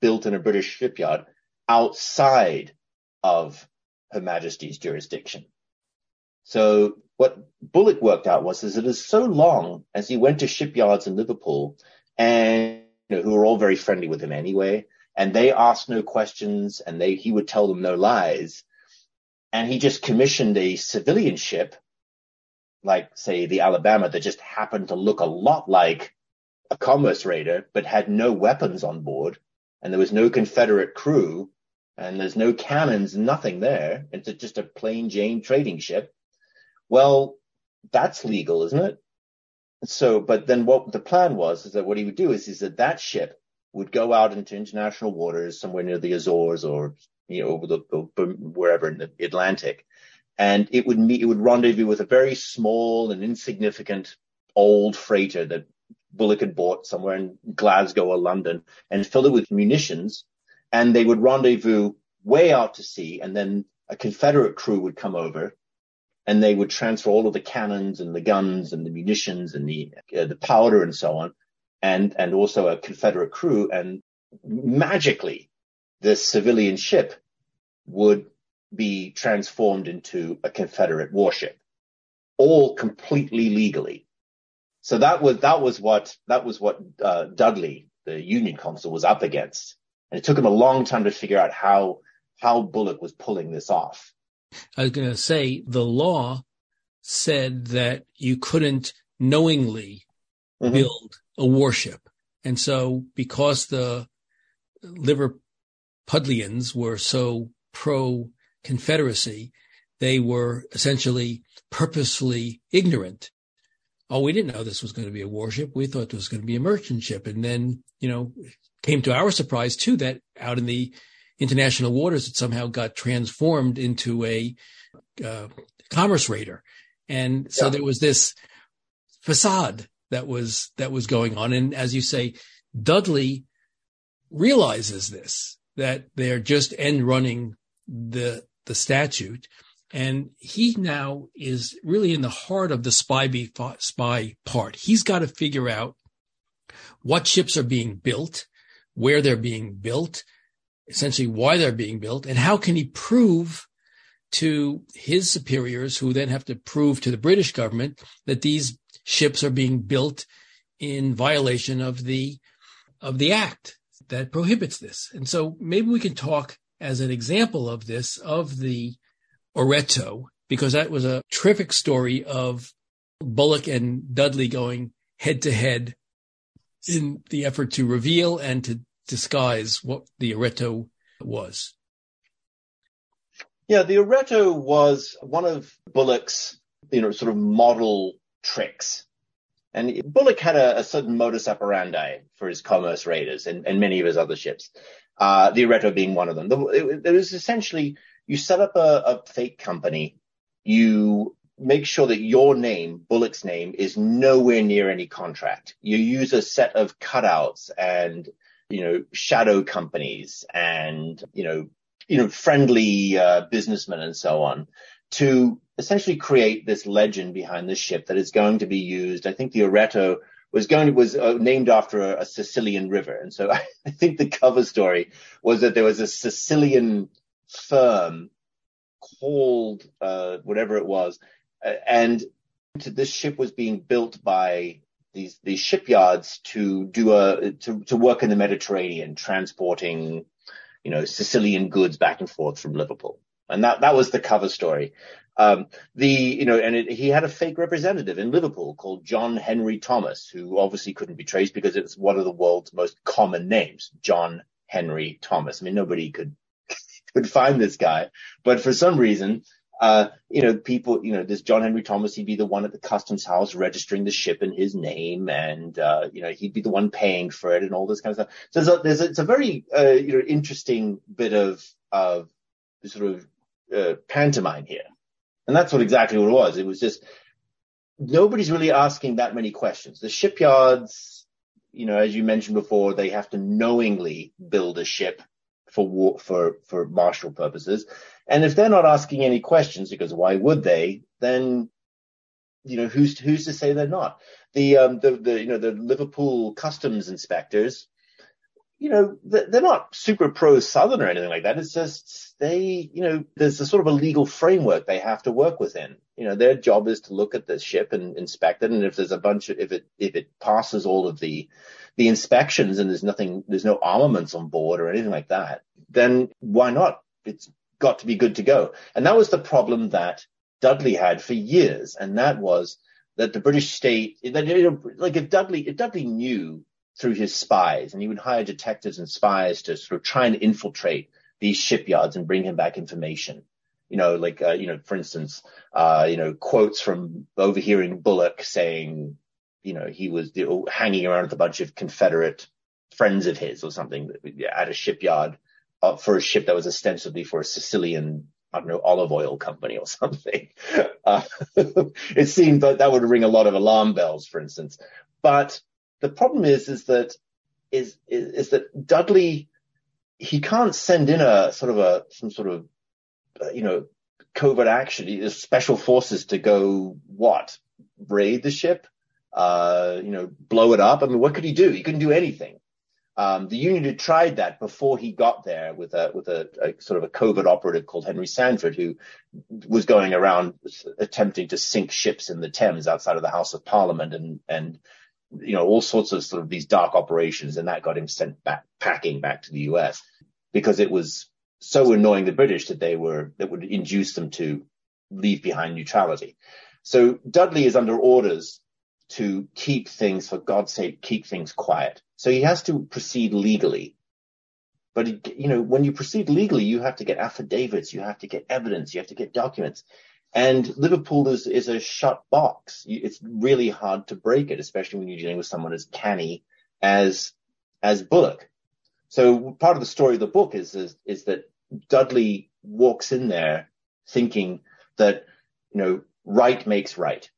built in a British shipyard outside of Her Majesty's jurisdiction. So what Bulloch worked out was is it is so long as he went to shipyards in Liverpool and you know, who were all very friendly with him anyway, and they asked no questions and they he would tell them no lies. And he just commissioned a civilian ship, like say the Alabama, that just happened to look a lot like a commerce raider, but had no weapons on board and there was no Confederate crew and there's no cannons, nothing there. It's just a plain Jane trading ship. Well, that's legal, isn't it? So, but then what the plan was is that what he would do is, is that that ship would go out into international waters somewhere near the Azores or, you know, over the, wherever in the Atlantic. And it would meet, it would rendezvous with a very small and insignificant old freighter that Bulloch had bought somewhere in Glasgow or London and filled it with munitions. And they would rendezvous way out to sea. And then a Confederate crew would come over and they would transfer all of the cannons and the guns and the munitions and the, uh, the powder and so on. And, and also a Confederate crew. And magically, this civilian ship would be transformed into a Confederate warship, all completely legally. So that was that was what that was what uh, Dudley, the Union consul, was up against, and it took him a long time to figure out how how Bulloch was pulling this off. I was going to say the law said that you couldn't knowingly mm-hmm. build a warship, and so because the Liverpudlians were so pro Confederacy, they were essentially purposely ignorant oh, we didn't know this was going to be a warship. We thought it was going to be a merchant ship. And then, you know, came to our surprise too that out in the international waters, it somehow got transformed into a uh, commerce raider. And so yeah. there was this facade that was, that was going on. And as you say, Dudley realizes this, that they're just end running the, the statute and he now is really in the heart of the spy spy part. He's got to figure out what ships are being built, where they're being built, essentially why they're being built, and how can he prove to his superiors, who then have to prove to the British government that these ships are being built in violation of the of the act that prohibits this. And so maybe we can talk as an example of this of the Oreto, because that was a terrific story of Bulloch and Dudley going head to head in the effort to reveal and to disguise what the Oreto was. Yeah, the Oreto was one of Bulloch's, you know, sort of model tricks. And Bulloch had a, a certain modus operandi for his commerce raiders and, and many of his other ships, uh, the Oreto being one of them. It, it was essentially you set up a, a fake company, you make sure that your name, Bulloch's name, is nowhere near any contract. You use a set of cutouts and, you know, shadow companies and, you know, you know, friendly uh, businessmen and so on to essentially create this legend behind the ship that is going to be used. I think the Oreto was going was uh, named after a, a, Sicilian river. And so I, I think the cover story was that there was a Sicilian firm called, uh, whatever it was. Uh, and this ship was being built by these, these shipyards to do a, to, to work in the Mediterranean, transporting, you know, Sicilian goods back and forth from Liverpool. And that, that was the cover story. Um, the, you know, and it, he had a fake representative in Liverpool called John Henry Thomas, who obviously couldn't be traced because it's one of the world's most common names, John Henry Thomas. I mean, nobody could, could find this guy, but for some reason, uh, you know, people, you know, this John Henry Thomas, he'd be the one at the customs house registering the ship in his name and, uh, you know, he'd be the one paying for it and all this kind of stuff. So there's a, there's a, it's a very, uh, you know, interesting bit of, of sort of, uh, pantomime here. And that's what exactly what it was. It was just, nobody's really asking that many questions. The shipyards, you know, as you mentioned before, they have to knowingly build a ship for war, for, for martial purposes. And if they're not asking any questions, because why would they, then, you know, who's, who's to say they're not? The, um, the, the, you know, the Liverpool customs inspectors, you know, they're not super pro Southern or anything like that. It's just they, you know, there's a sort of a legal framework they have to work within. You know, their job is to look at the ship and inspect it. And if there's a bunch of, if it, if it passes all of the, the inspections and there's nothing, there's no armaments on board or anything like that, then why not? It's got to be good to go. And that was the problem that Dudley had for years. And that was that the British state, that, you know, like if Dudley, if Dudley knew through his spies, and he would hire detectives and spies to sort of try and infiltrate these shipyards and bring him back information. You know, like uh, you know, for instance, uh, you know, quotes from overhearing Bulloch saying, you know, he was hanging around with a bunch of Confederate friends of his or something at a shipyard uh, for a ship that was ostensibly for a Sicilian I don't know, olive oil company or something. Uh, it seemed that that would ring a lot of alarm bells, for instance. But the problem is, is that, is, is, is that Dudley, he can't send in a sort of a, some sort of, uh, you know, covert action, special forces to go what? Raid the ship? Uh, you know, blow it up? I mean, what could he do? He couldn't do anything. Um, the Union had tried that before he got there with a with a, a, sort of a covert operative called Henry Sanford, who was going around attempting to sink ships in the Thames outside of the House of Parliament and and you know, all sorts of sort of these dark operations. And that got him sent back packing back to the US because it was so annoying the British that they were, that would induce them to leave behind neutrality. So Dudley is under orders to keep things, for God's sake, keep things quiet. So he has to proceed legally. But, you know, when you proceed legally, you have to get affidavits, you have to get evidence, you have to get documents. And Liverpool is, is a shut box. It's really hard to break it, especially when you're dealing with someone as canny as, as Bulloch. So part of the story of the book is, is, is that Dudley walks in there thinking that, you know, right makes right.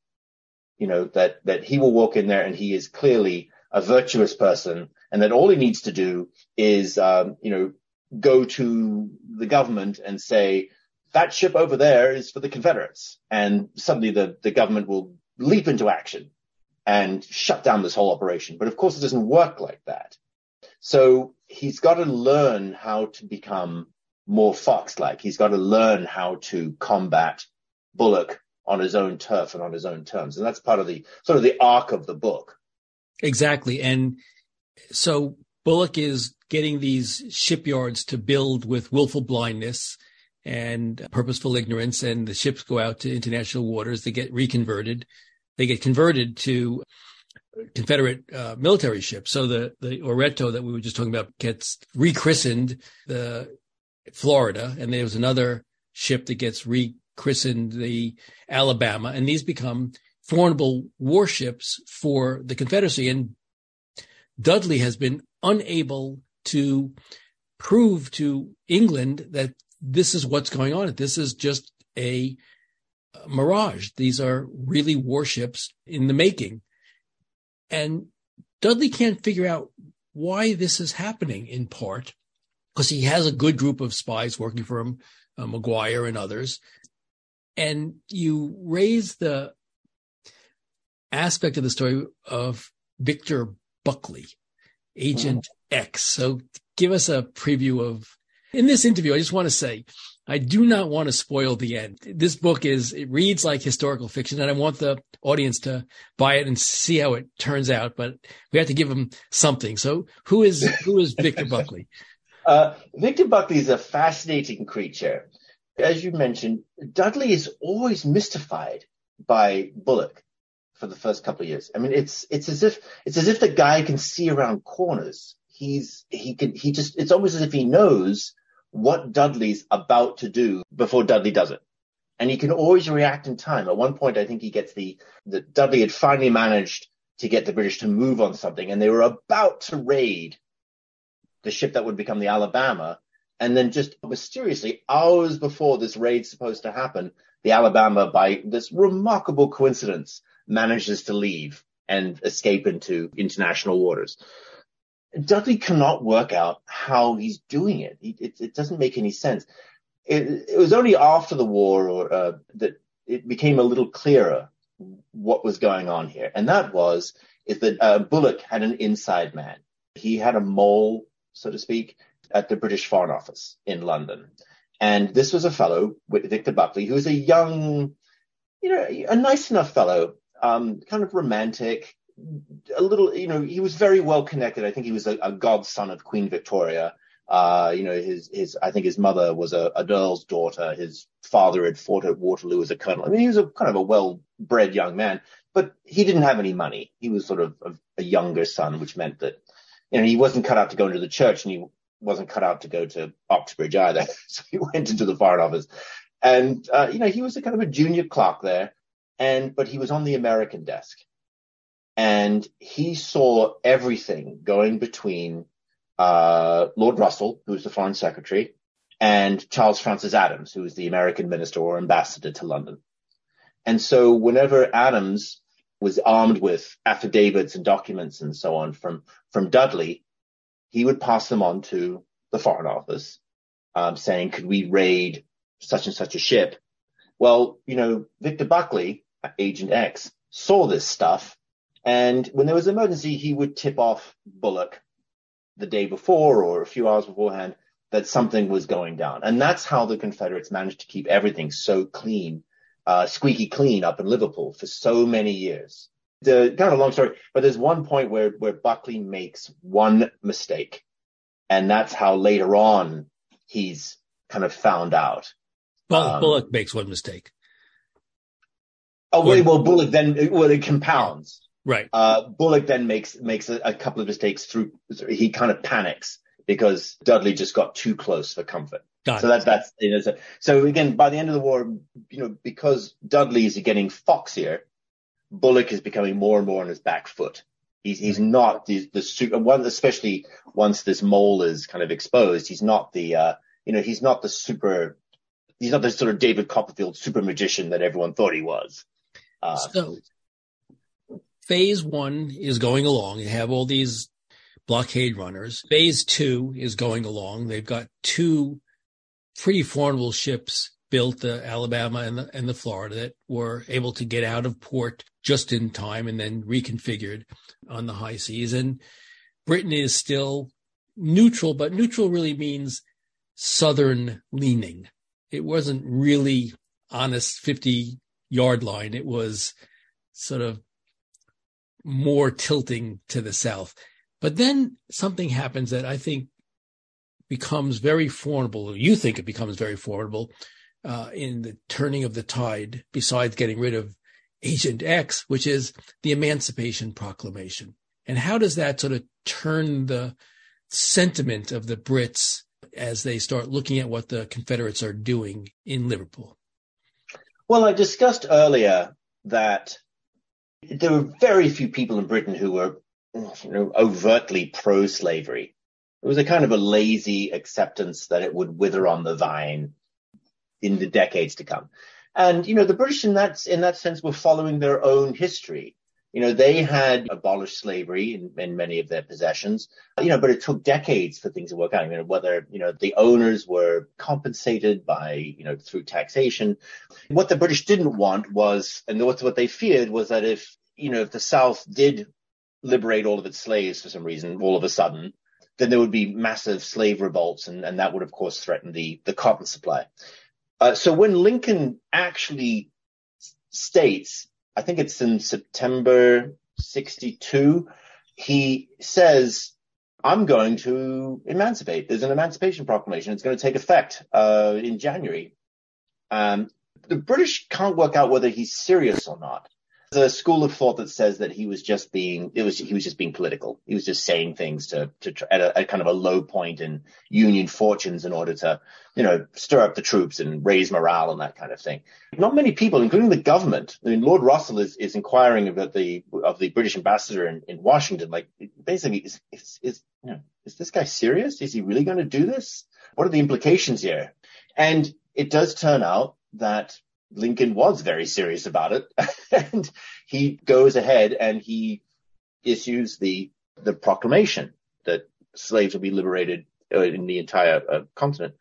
You know, that, that he will walk in there and he is clearly a virtuous person and that all he needs to do is, um, you know, go to the government and say, that ship over there is for the Confederates. And suddenly the, the government will leap into action and shut down this whole operation. But of course, it doesn't work like that. So he's got to learn how to become more fox-like. He's got to learn how to combat Bulloch on his own turf and on his own terms. And that's part of the sort of the arc of the book. Exactly. And so Bulloch is getting these shipyards to build with willful blindness and purposeful ignorance, and the ships go out to international waters. They get reconverted. They get converted to Confederate uh, military ships. So the the Oreto that we were just talking about gets rechristened the Florida, and there was another ship that gets rechristened the Alabama, and these become formidable warships for the Confederacy. And Dudley has been unable to prove to England that this is what's going on. This is just a mirage. These are really warships in the making. And Dudley can't figure out why this is happening in part. because he has a good group of spies working for him, uh, Maguire and others. And you raise the aspect of the story of Victor Buckley, Agent mm. X. So give us a preview of, in this interview, I just want to say, I do not want to spoil the end. This book is, it reads like historical fiction and I want the audience to buy it and see how it turns out, but we have to give them something. So who is, who is Victor Buckley? Uh, Victor Buckley is a fascinating creature. As you mentioned, Dudley is always mystified by Bulloch for the first couple of years. I mean, it's, it's as if, it's as if the guy can see around corners. He's, he can, he just, it's almost as if he knows what Dudley's about to do before Dudley does it. And he can always react in time. At one point, I think he gets the, the Dudley had finally managed to get the British to move on something and they were about to raid the ship that would become the Alabama. And then just mysteriously, hours before this raid's supposed to happen, the Alabama, by this remarkable coincidence, manages to leave and escape into international waters. Dudley cannot work out how he's doing it. it, it doesn't make any sense. It, it, was only after the war or, uh, that it became a little clearer what was going on here. And that was, is that uh, Bulloch had an inside man. He had a mole, so to speak, at the British Foreign Office in London. And this was a fellow, Victor Buckley, who was a young, you know, a nice enough fellow, um, kind of romantic, a little, you know, he was very well connected. I think he was a, a godson of Queen Victoria. Uh, you know, his, his, I think his mother was a, a earl's daughter. His father had fought at Waterloo as a colonel. I mean, he was a kind of a well-bred young man, but he didn't have any money. He was sort of a, a younger son, which meant that, you know, he wasn't cut out to go into the church and he wasn't cut out to go to Oxbridge either. so he went into the Foreign Office and, uh, you know, he was a kind of a junior clerk there and, but he was on the American desk and he saw everything going between uh, Lord Russell, who was the foreign secretary, and Charles Francis Adams, who was the American minister or ambassador to London. And so whenever Adams was armed with affidavits and documents and so on from, from Dudley, he would pass them on to the Foreign Office, um, saying, could we raid such and such a ship? Well, you know, Victor Buckley, Agent X, saw this stuff and when there was an emergency, he would tip off Bulloch the day before or a few hours beforehand that something was going down. And that's how the Confederates managed to keep everything so clean, uh, squeaky clean up in Liverpool for so many years. The kind of a long story, but there's one point where, where Buckley makes one mistake. And that's how later on he's kind of found out. Well, um, Bulloch makes one mistake. Oh, wait, well, Bulloch then, well, it compounds. Right. Uh, Bulloch then makes makes a, a, couple of mistakes through. He kind of panics because Dudley just got too close for comfort. Got so that's that's you know, so, so again by the end of the war, you know, because Dudley is getting foxier, Bulloch is becoming more and more on his back foot. He's he's not the the super one, especially once this mole is kind of exposed. He's not the uh, you know he's not the super. He's not the sort of David Copperfield super magician that everyone thought he was. Uh, so phase one is going along. You have all these blockade runners. Phase two is going along. They've got two pretty formidable ships built, the Alabama and the, and the Florida, that were able to get out of port just in time and then reconfigured on the high seas. And Britain is still neutral, but neutral really means southern leaning. It wasn't really honest 50 yard line. It was sort of more tilting to the south. But then something happens that I think becomes very formidable. You think it becomes very formidable uh, in the turning of the tide, besides getting rid of Agent X, which is the Emancipation Proclamation. And how does that sort of turn the sentiment of the Brits as they start looking at what the Confederates are doing in Liverpool? Well, I discussed earlier that there were very few people in Britain who were you know, overtly pro-slavery. It was a kind of a lazy acceptance that it would wither on the vine in the decades to come. And, you know, the British in that, in that sense were following their own history. You know, they had abolished slavery in, in, many of their possessions, you know, but it took decades for things to work out. You know, whether, you know, the owners were compensated by, you know, through taxation. What the British didn't want was, and what, what they feared was that if, you know, if the South did liberate all of its slaves for some reason, all of a sudden, then there would be massive slave revolts, and, and that would, of course, threaten the, the cotton supply. Uh, so when Lincoln actually states I think it's in September 62. He says, I'm going to emancipate. There's an emancipation proclamation. It's going to take effect uh, in January. Um, the British can't work out whether he's serious or not. There's a school of thought that says that he was just being, it was, he was just being political. He was just saying things to, to, at a, at kind of a low point in Union fortunes in order to, you know, stir up the troops and raise morale and that kind of thing. Not many people, including the government. I mean, Lord Russell is, is inquiring about the, of the British ambassador in, in Washington, like basically, is, is, is, you know, is this guy serious? Is he really going to do this? What are the implications here? And it does turn out that Lincoln was very serious about it, and he goes ahead and he issues the the proclamation that slaves will be liberated uh, in the entire uh, continent.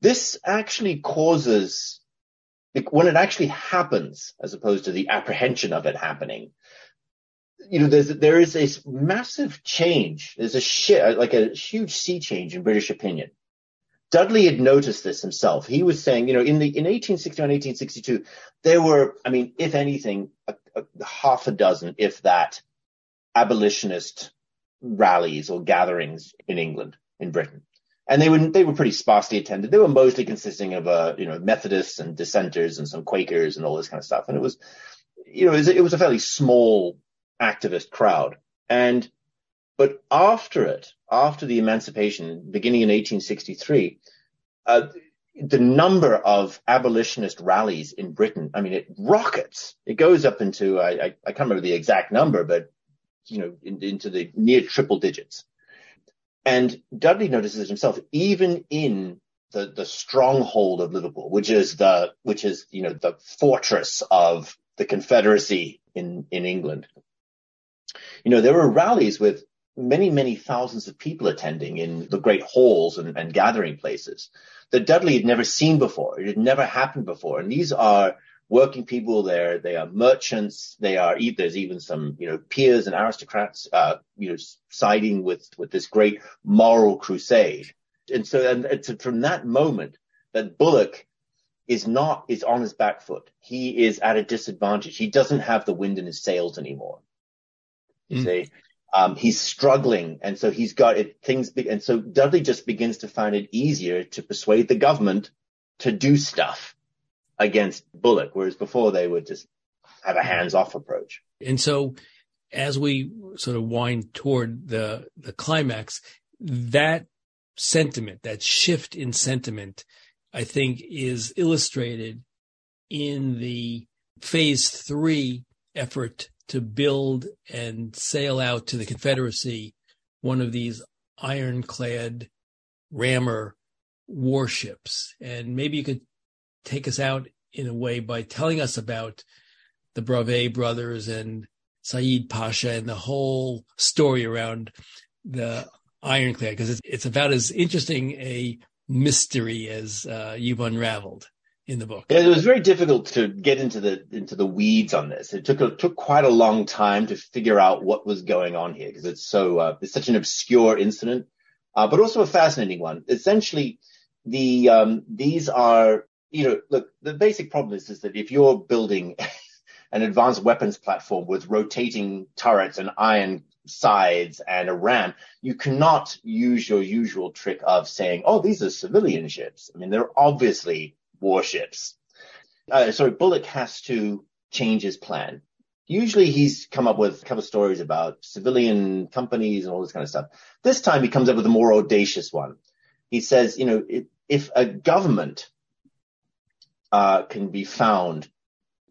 This actually causes, when it actually happens, as opposed to the apprehension of it happening, you know, there's, there is a massive change. There's a shit, like a huge sea change in British opinion. Dudley had noticed this himself. He was saying, you know, in the in 1861, 1862, there were, I mean, if anything, a, a, half a dozen, if that, abolitionist rallies or gatherings in England, in Britain, and they were they were pretty sparsely attended. They were mostly consisting of, uh, you know, Methodists and dissenters and some Quakers and all this kind of stuff. And it was, you know, it was, it was a fairly small activist crowd. And but after it, after the emancipation, beginning in 1863, uh, the number of abolitionist rallies in Britain, I mean, it rockets. It goes up into, I, I, I can't remember the exact number, but, you know, in, into the near triple digits. And Dudley notices it himself, even in the, the stronghold of Liverpool, which is the, which is, you know, the fortress of the Confederacy in, in England. You know, there were rallies with many, many thousands of people attending in the great halls and, and gathering places that Dudley had never seen before. It had never happened before. And these are working people there. They are merchants. They are, there's even some, you know, peers and aristocrats, uh, you know, siding with, with this great moral crusade. And so, and it's from that moment that Bulloch is not, is on his back foot. He is at a disadvantage. He doesn't have the wind in his sails anymore. You mm. see? Um, he's struggling, and so he's got it, things. Be, and so Dudley just begins to find it easier to persuade the government to do stuff against Bulloch, whereas before they would just have a hands-off approach. And so, as we sort of wind toward the the climax, that sentiment, that shift in sentiment, I think, is illustrated in the phase three effort to build and sail out to the Confederacy one of these ironclad rammer warships. And maybe you could take us out in a way by telling us about the Bravay brothers and Saeed Pasha and the whole story around the ironclad, because it's, it's about as interesting a mystery as uh, you've unraveled in the book. Yeah, it was very difficult to get into the into the weeds on this. It took a, took quite a long time to figure out what was going on here because it's so uh, it's such an obscure incident, uh, but also a fascinating one. Essentially, the um, these are you know look the basic problem is is that if you're building an advanced weapons platform with rotating turrets and iron sides and a ramp, you cannot use your usual trick of saying, "Oh, these are civilian ships." I mean, they're obviously warships. Uh, sorry, Bulloch has to change his plan. Usually he's come up with a couple stories about civilian companies and all this kind of stuff. This time he comes up with a more audacious one. He says, you know, if a government uh, can be found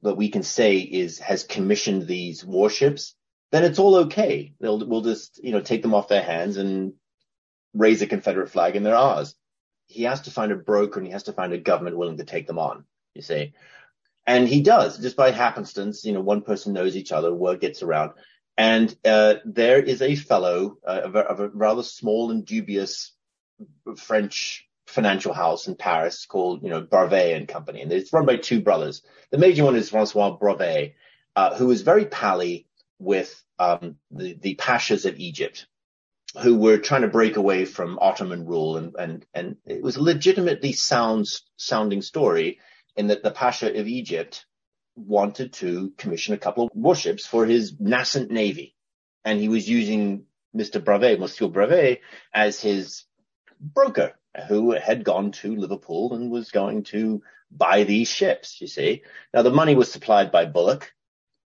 that we can say is has commissioned these warships, then it's all okay. They'll we'll just you know take them off their hands and raise a Confederate flag and they're ours he has to find a broker and he has to find a government willing to take them on, you see. And he does, just by happenstance, you know, one person knows each other, word gets around. And uh, there is a fellow uh, of, a, of, a, rather small and dubious French financial house in Paris called, you know, Bravay and Company, and it's run by two brothers. The major one is Francois Bravay, uh, who is very pally with um, the the pashas of Egypt, who were trying to break away from Ottoman rule, and and and it was a legitimately sound sounding story in that the pasha of Egypt wanted to commission a couple of warships for his nascent navy, and he was using Mr. Bravay, Monsieur Bravay, as his broker who had gone to Liverpool and was going to buy these ships, you see. Now the money was supplied by Bulloch,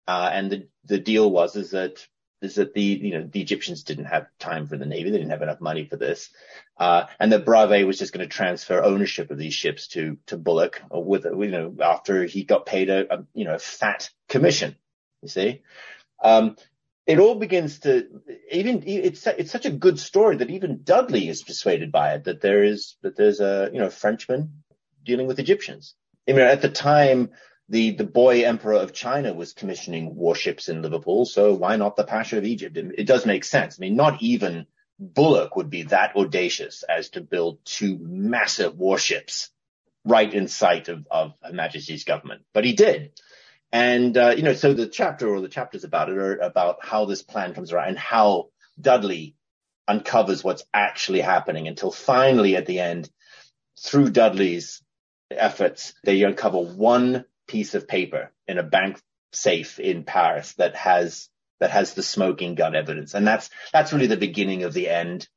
uh, and the, the deal was is that is that the you know the Egyptians didn't have time for the navy, they didn't have enough money for this, uh, and that Bravay was just going to transfer ownership of these ships to to Bulloch with you know after he got paid a, a you know a fat commission, you see. Um, it all begins to even it's it's such a good story that even Dudley is persuaded by it that there is that there's a you know Frenchman dealing with Egyptians. I mean, at the time, the the boy emperor of China was commissioning warships in Liverpool, so why not the Pasha of Egypt? It, it does make sense. I mean, not even Bulloch would be that audacious as to build two massive warships right in sight of, of Her Majesty's government, but he did. And, uh, you know, so the chapter or the chapters about it are about how this plan comes around and how Dudley uncovers what's actually happening until finally at the end, through Dudley's efforts, they uncover one piece of paper in a bank safe in Paris that has, that has the smoking gun evidence. And that's, that's really the beginning of the end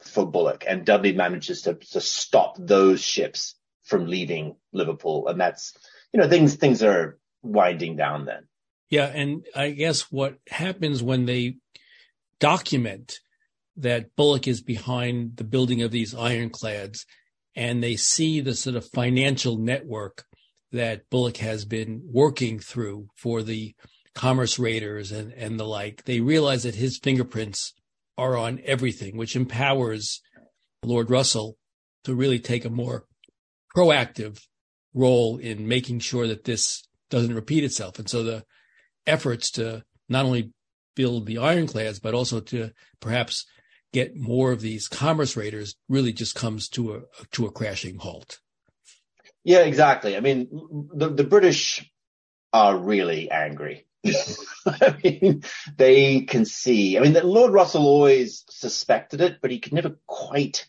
for Bulloch. And Dudley manages to, to stop those ships from leaving Liverpool. And that's, you know, things, things are, winding down then. Yeah. And I guess what happens when they document that Bulloch is behind the building of these ironclads and they see the sort of financial network that Bulloch has been working through for the commerce raiders and, and the like, they realize that his fingerprints are on everything, which empowers Lord Russell to really take a more proactive role in making sure that this doesn't repeat itself. And so the efforts to not only build the ironclads, but also to perhaps get more of these commerce raiders really just comes to a to a crashing halt. Yeah, exactly. I mean, the, the British are really angry. I mean, they can see. I mean, Lord Russell always suspected it, but he could never quite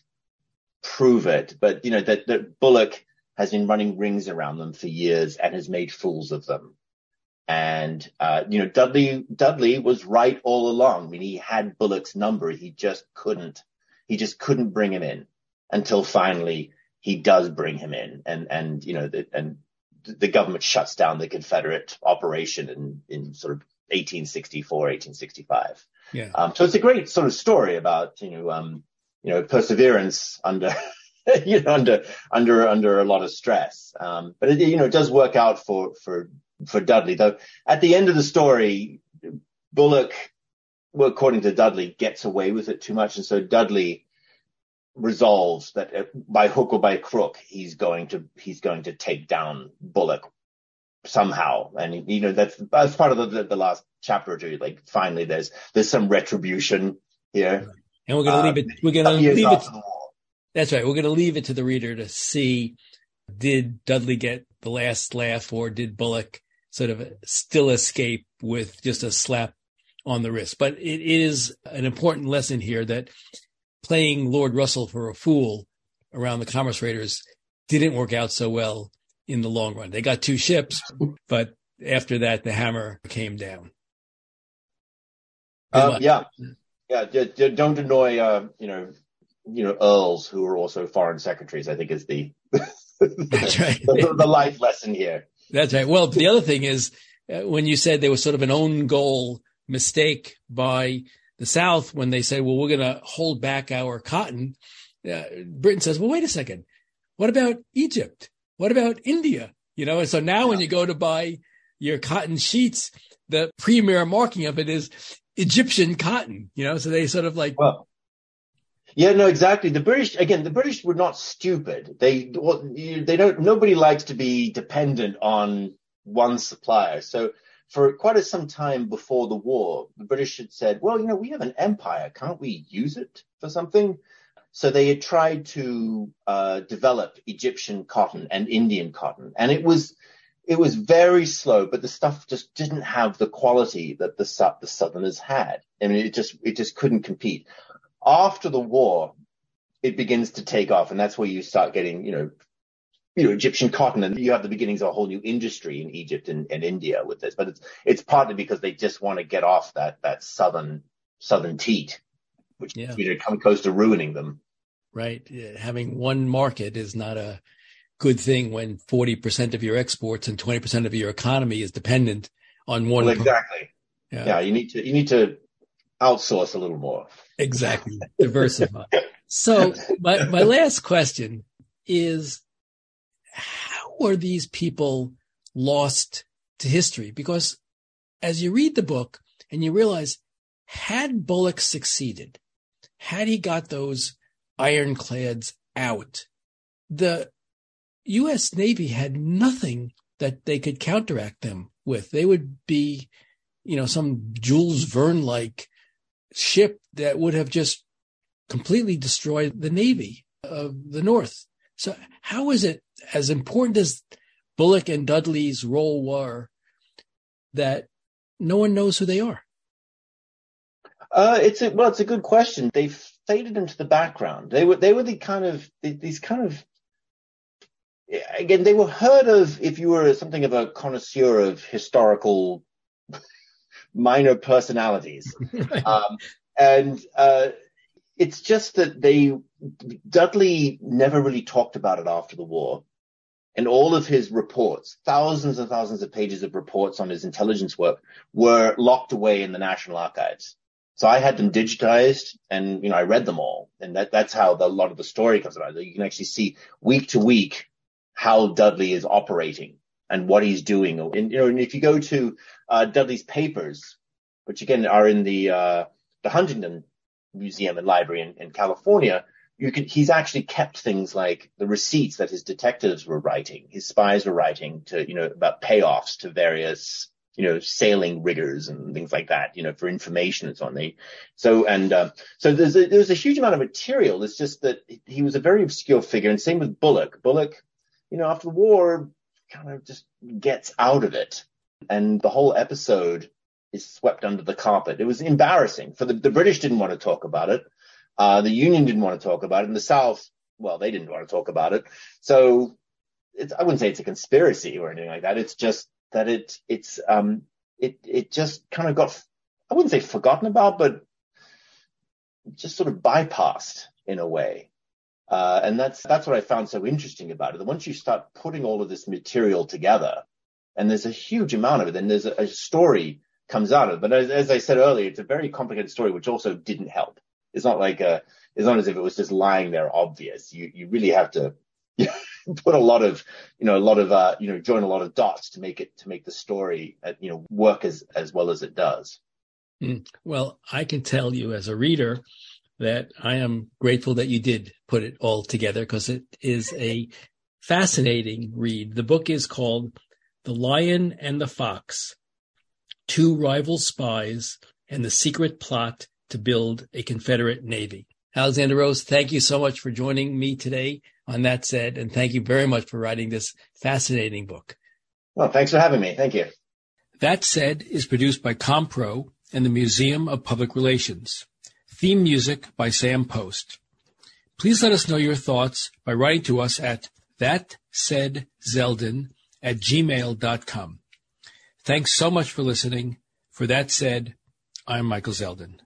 prove it. But you know that that Bulloch has been running rings around them for years and has made fools of them. And, uh, you know, Dudley, Dudley was right all along. I mean, he had Bulloch's number. He just couldn't, he just couldn't bring him in until finally he does bring him in. And, and, you know, the, and the government shuts down the Confederate operation in, in sort of 1864, 1865. Yeah. Um, so it's a great sort of story about, you know, um, you know, perseverance under, you know, under under under a lot of stress. Um, but it, you know, it does work out for for for Dudley. Though at the end of the story, Bulloch, well, according to Dudley, gets away with it too much, and so Dudley resolves that uh, by hook or by crook, he's going to he's going to take down Bulloch somehow. And you know, that's that's part of the the last chapter or two. Like finally, there's there's some retribution here. And we're gonna leave it. We're gonna leave it. That's right. We're going to leave it to the reader to see did Dudley get the last laugh or did Bulloch sort of still escape with just a slap on the wrist? But it is an important lesson here that playing Lord Russell for a fool around the Commerce Raiders didn't work out so well in the long run. They got two ships, but after that, the hammer came down. Uh, yeah. Yeah. Don't annoy, uh, you know, you know, earls who are also foreign secretaries, I think is the, That's right. the, the life lesson here. That's right. Well, the other thing is uh, when you said there was sort of an own goal mistake by the South when they say, well, we're going to hold back our cotton. Uh, Britain says, well, wait a second. What about Egypt? What about India? You know, and so now yeah. when you go to buy your cotton sheets, the premier marking of it is Egyptian cotton, you know, so they sort of like well, yeah, no, exactly. The British, again, the British were not stupid. They, they don't, nobody likes to be dependent on one supplier. So for quite a, some time before the war, the British had said, well, you know, we have an empire. Can't we use it for something? So they had tried to uh, develop Egyptian cotton and Indian cotton, and it was it was very slow. But the stuff just didn't have the quality that the the Southerners had. I mean, it just it just couldn't compete. After the war, it begins to take off, and that's where you start getting you know you know, Egyptian cotton, and you have the beginnings of a whole new industry in Egypt and, and India with this. But it's it's partly because they just want to get off that that southern southern teat, which yeah. you know, come close to ruining them. Right, having one market is not a good thing when forty percent of your exports and twenty percent of your economy is dependent on one. Well, exactly. Yeah. yeah, you need to you need to outsource a little more. Exactly, diversify. so my my last question is how are these people lost to history? Because as you read the book and you realize, had Bulloch succeeded, had he got those ironclads out, the U.S. Navy had nothing that they could counteract them with. They would be, you know, some Jules Verne like ship that would have just completely destroyed the Navy of the North. So how is it as important as Bulloch and Dudley's role were that no one knows who they are? Uh, it's a, well, it's a good question. They faded into the background. They were they were the kind of these kind of again they were heard of if you were something of a connoisseur of historical minor personalities, um, and uh, it's just that they Dudley never really talked about it after the war. And all of his reports, thousands and thousands of pages of reports on his intelligence work were locked away in the National Archives. So I had them digitized and, you know, I read them all. And that, that's how the, a lot of the story comes about. You can actually see week to week how Dudley is operating and what he's doing. And, you know, and if you go to, uh, Dudley's papers, which again are in the, uh, the Huntington Museum and Library in, in California, you can, he's actually kept things like the receipts that his detectives were writing, his spies were writing to, you know, about payoffs to various, you know, sailing riggers and things like that, you know, for information and so on. So, and, uh, so there's a, there's a huge amount of material. It's just that he was a very obscure figure and same with Bulloch. Bulloch, you know, after the war kind of just gets out of it. And the whole episode is swept under the carpet. It was embarrassing for the, the British didn't want to talk about it. Uh, the Union didn't want to talk about it. In the South, well, they didn't want to talk about it. So I wouldn't say it's a conspiracy or anything like that. It's just that it, it's, um, it, it just kind of got, I wouldn't say forgotten about, but just sort of bypassed in a way. Uh, and that's, that's what I found so interesting about it. That once you start putting all of this material together, and there's a huge amount of it, and there's a, a story comes out of. But as, as, I said earlier, it's a very complicated story, which also didn't help. It's not like a, it's not as if it was just lying there obvious. You, you really have to put a lot of, you know, a lot of, uh, you know, join a lot of dots to make it, to make the story, uh, you know, work as, as well as it does. Mm. Well, I can tell you as a reader that I am grateful that you did put it all together because it is a fascinating read. The book is called The Lion and the Fox two rival spies, and the secret plot to build a Confederate Navy. Alexander Rose, thank you so much for joining me today on That Said, and thank you very much for writing this fascinating book. Well, thanks for having me. Thank you. That Said is produced by Compro and the Museum of Public Relations. Theme music by Sam Post. Please let us know your thoughts by writing to us at That Said thatsaidzeldin at gmail.com. Thanks so much for listening. For that said, I'm Michael Zeldin.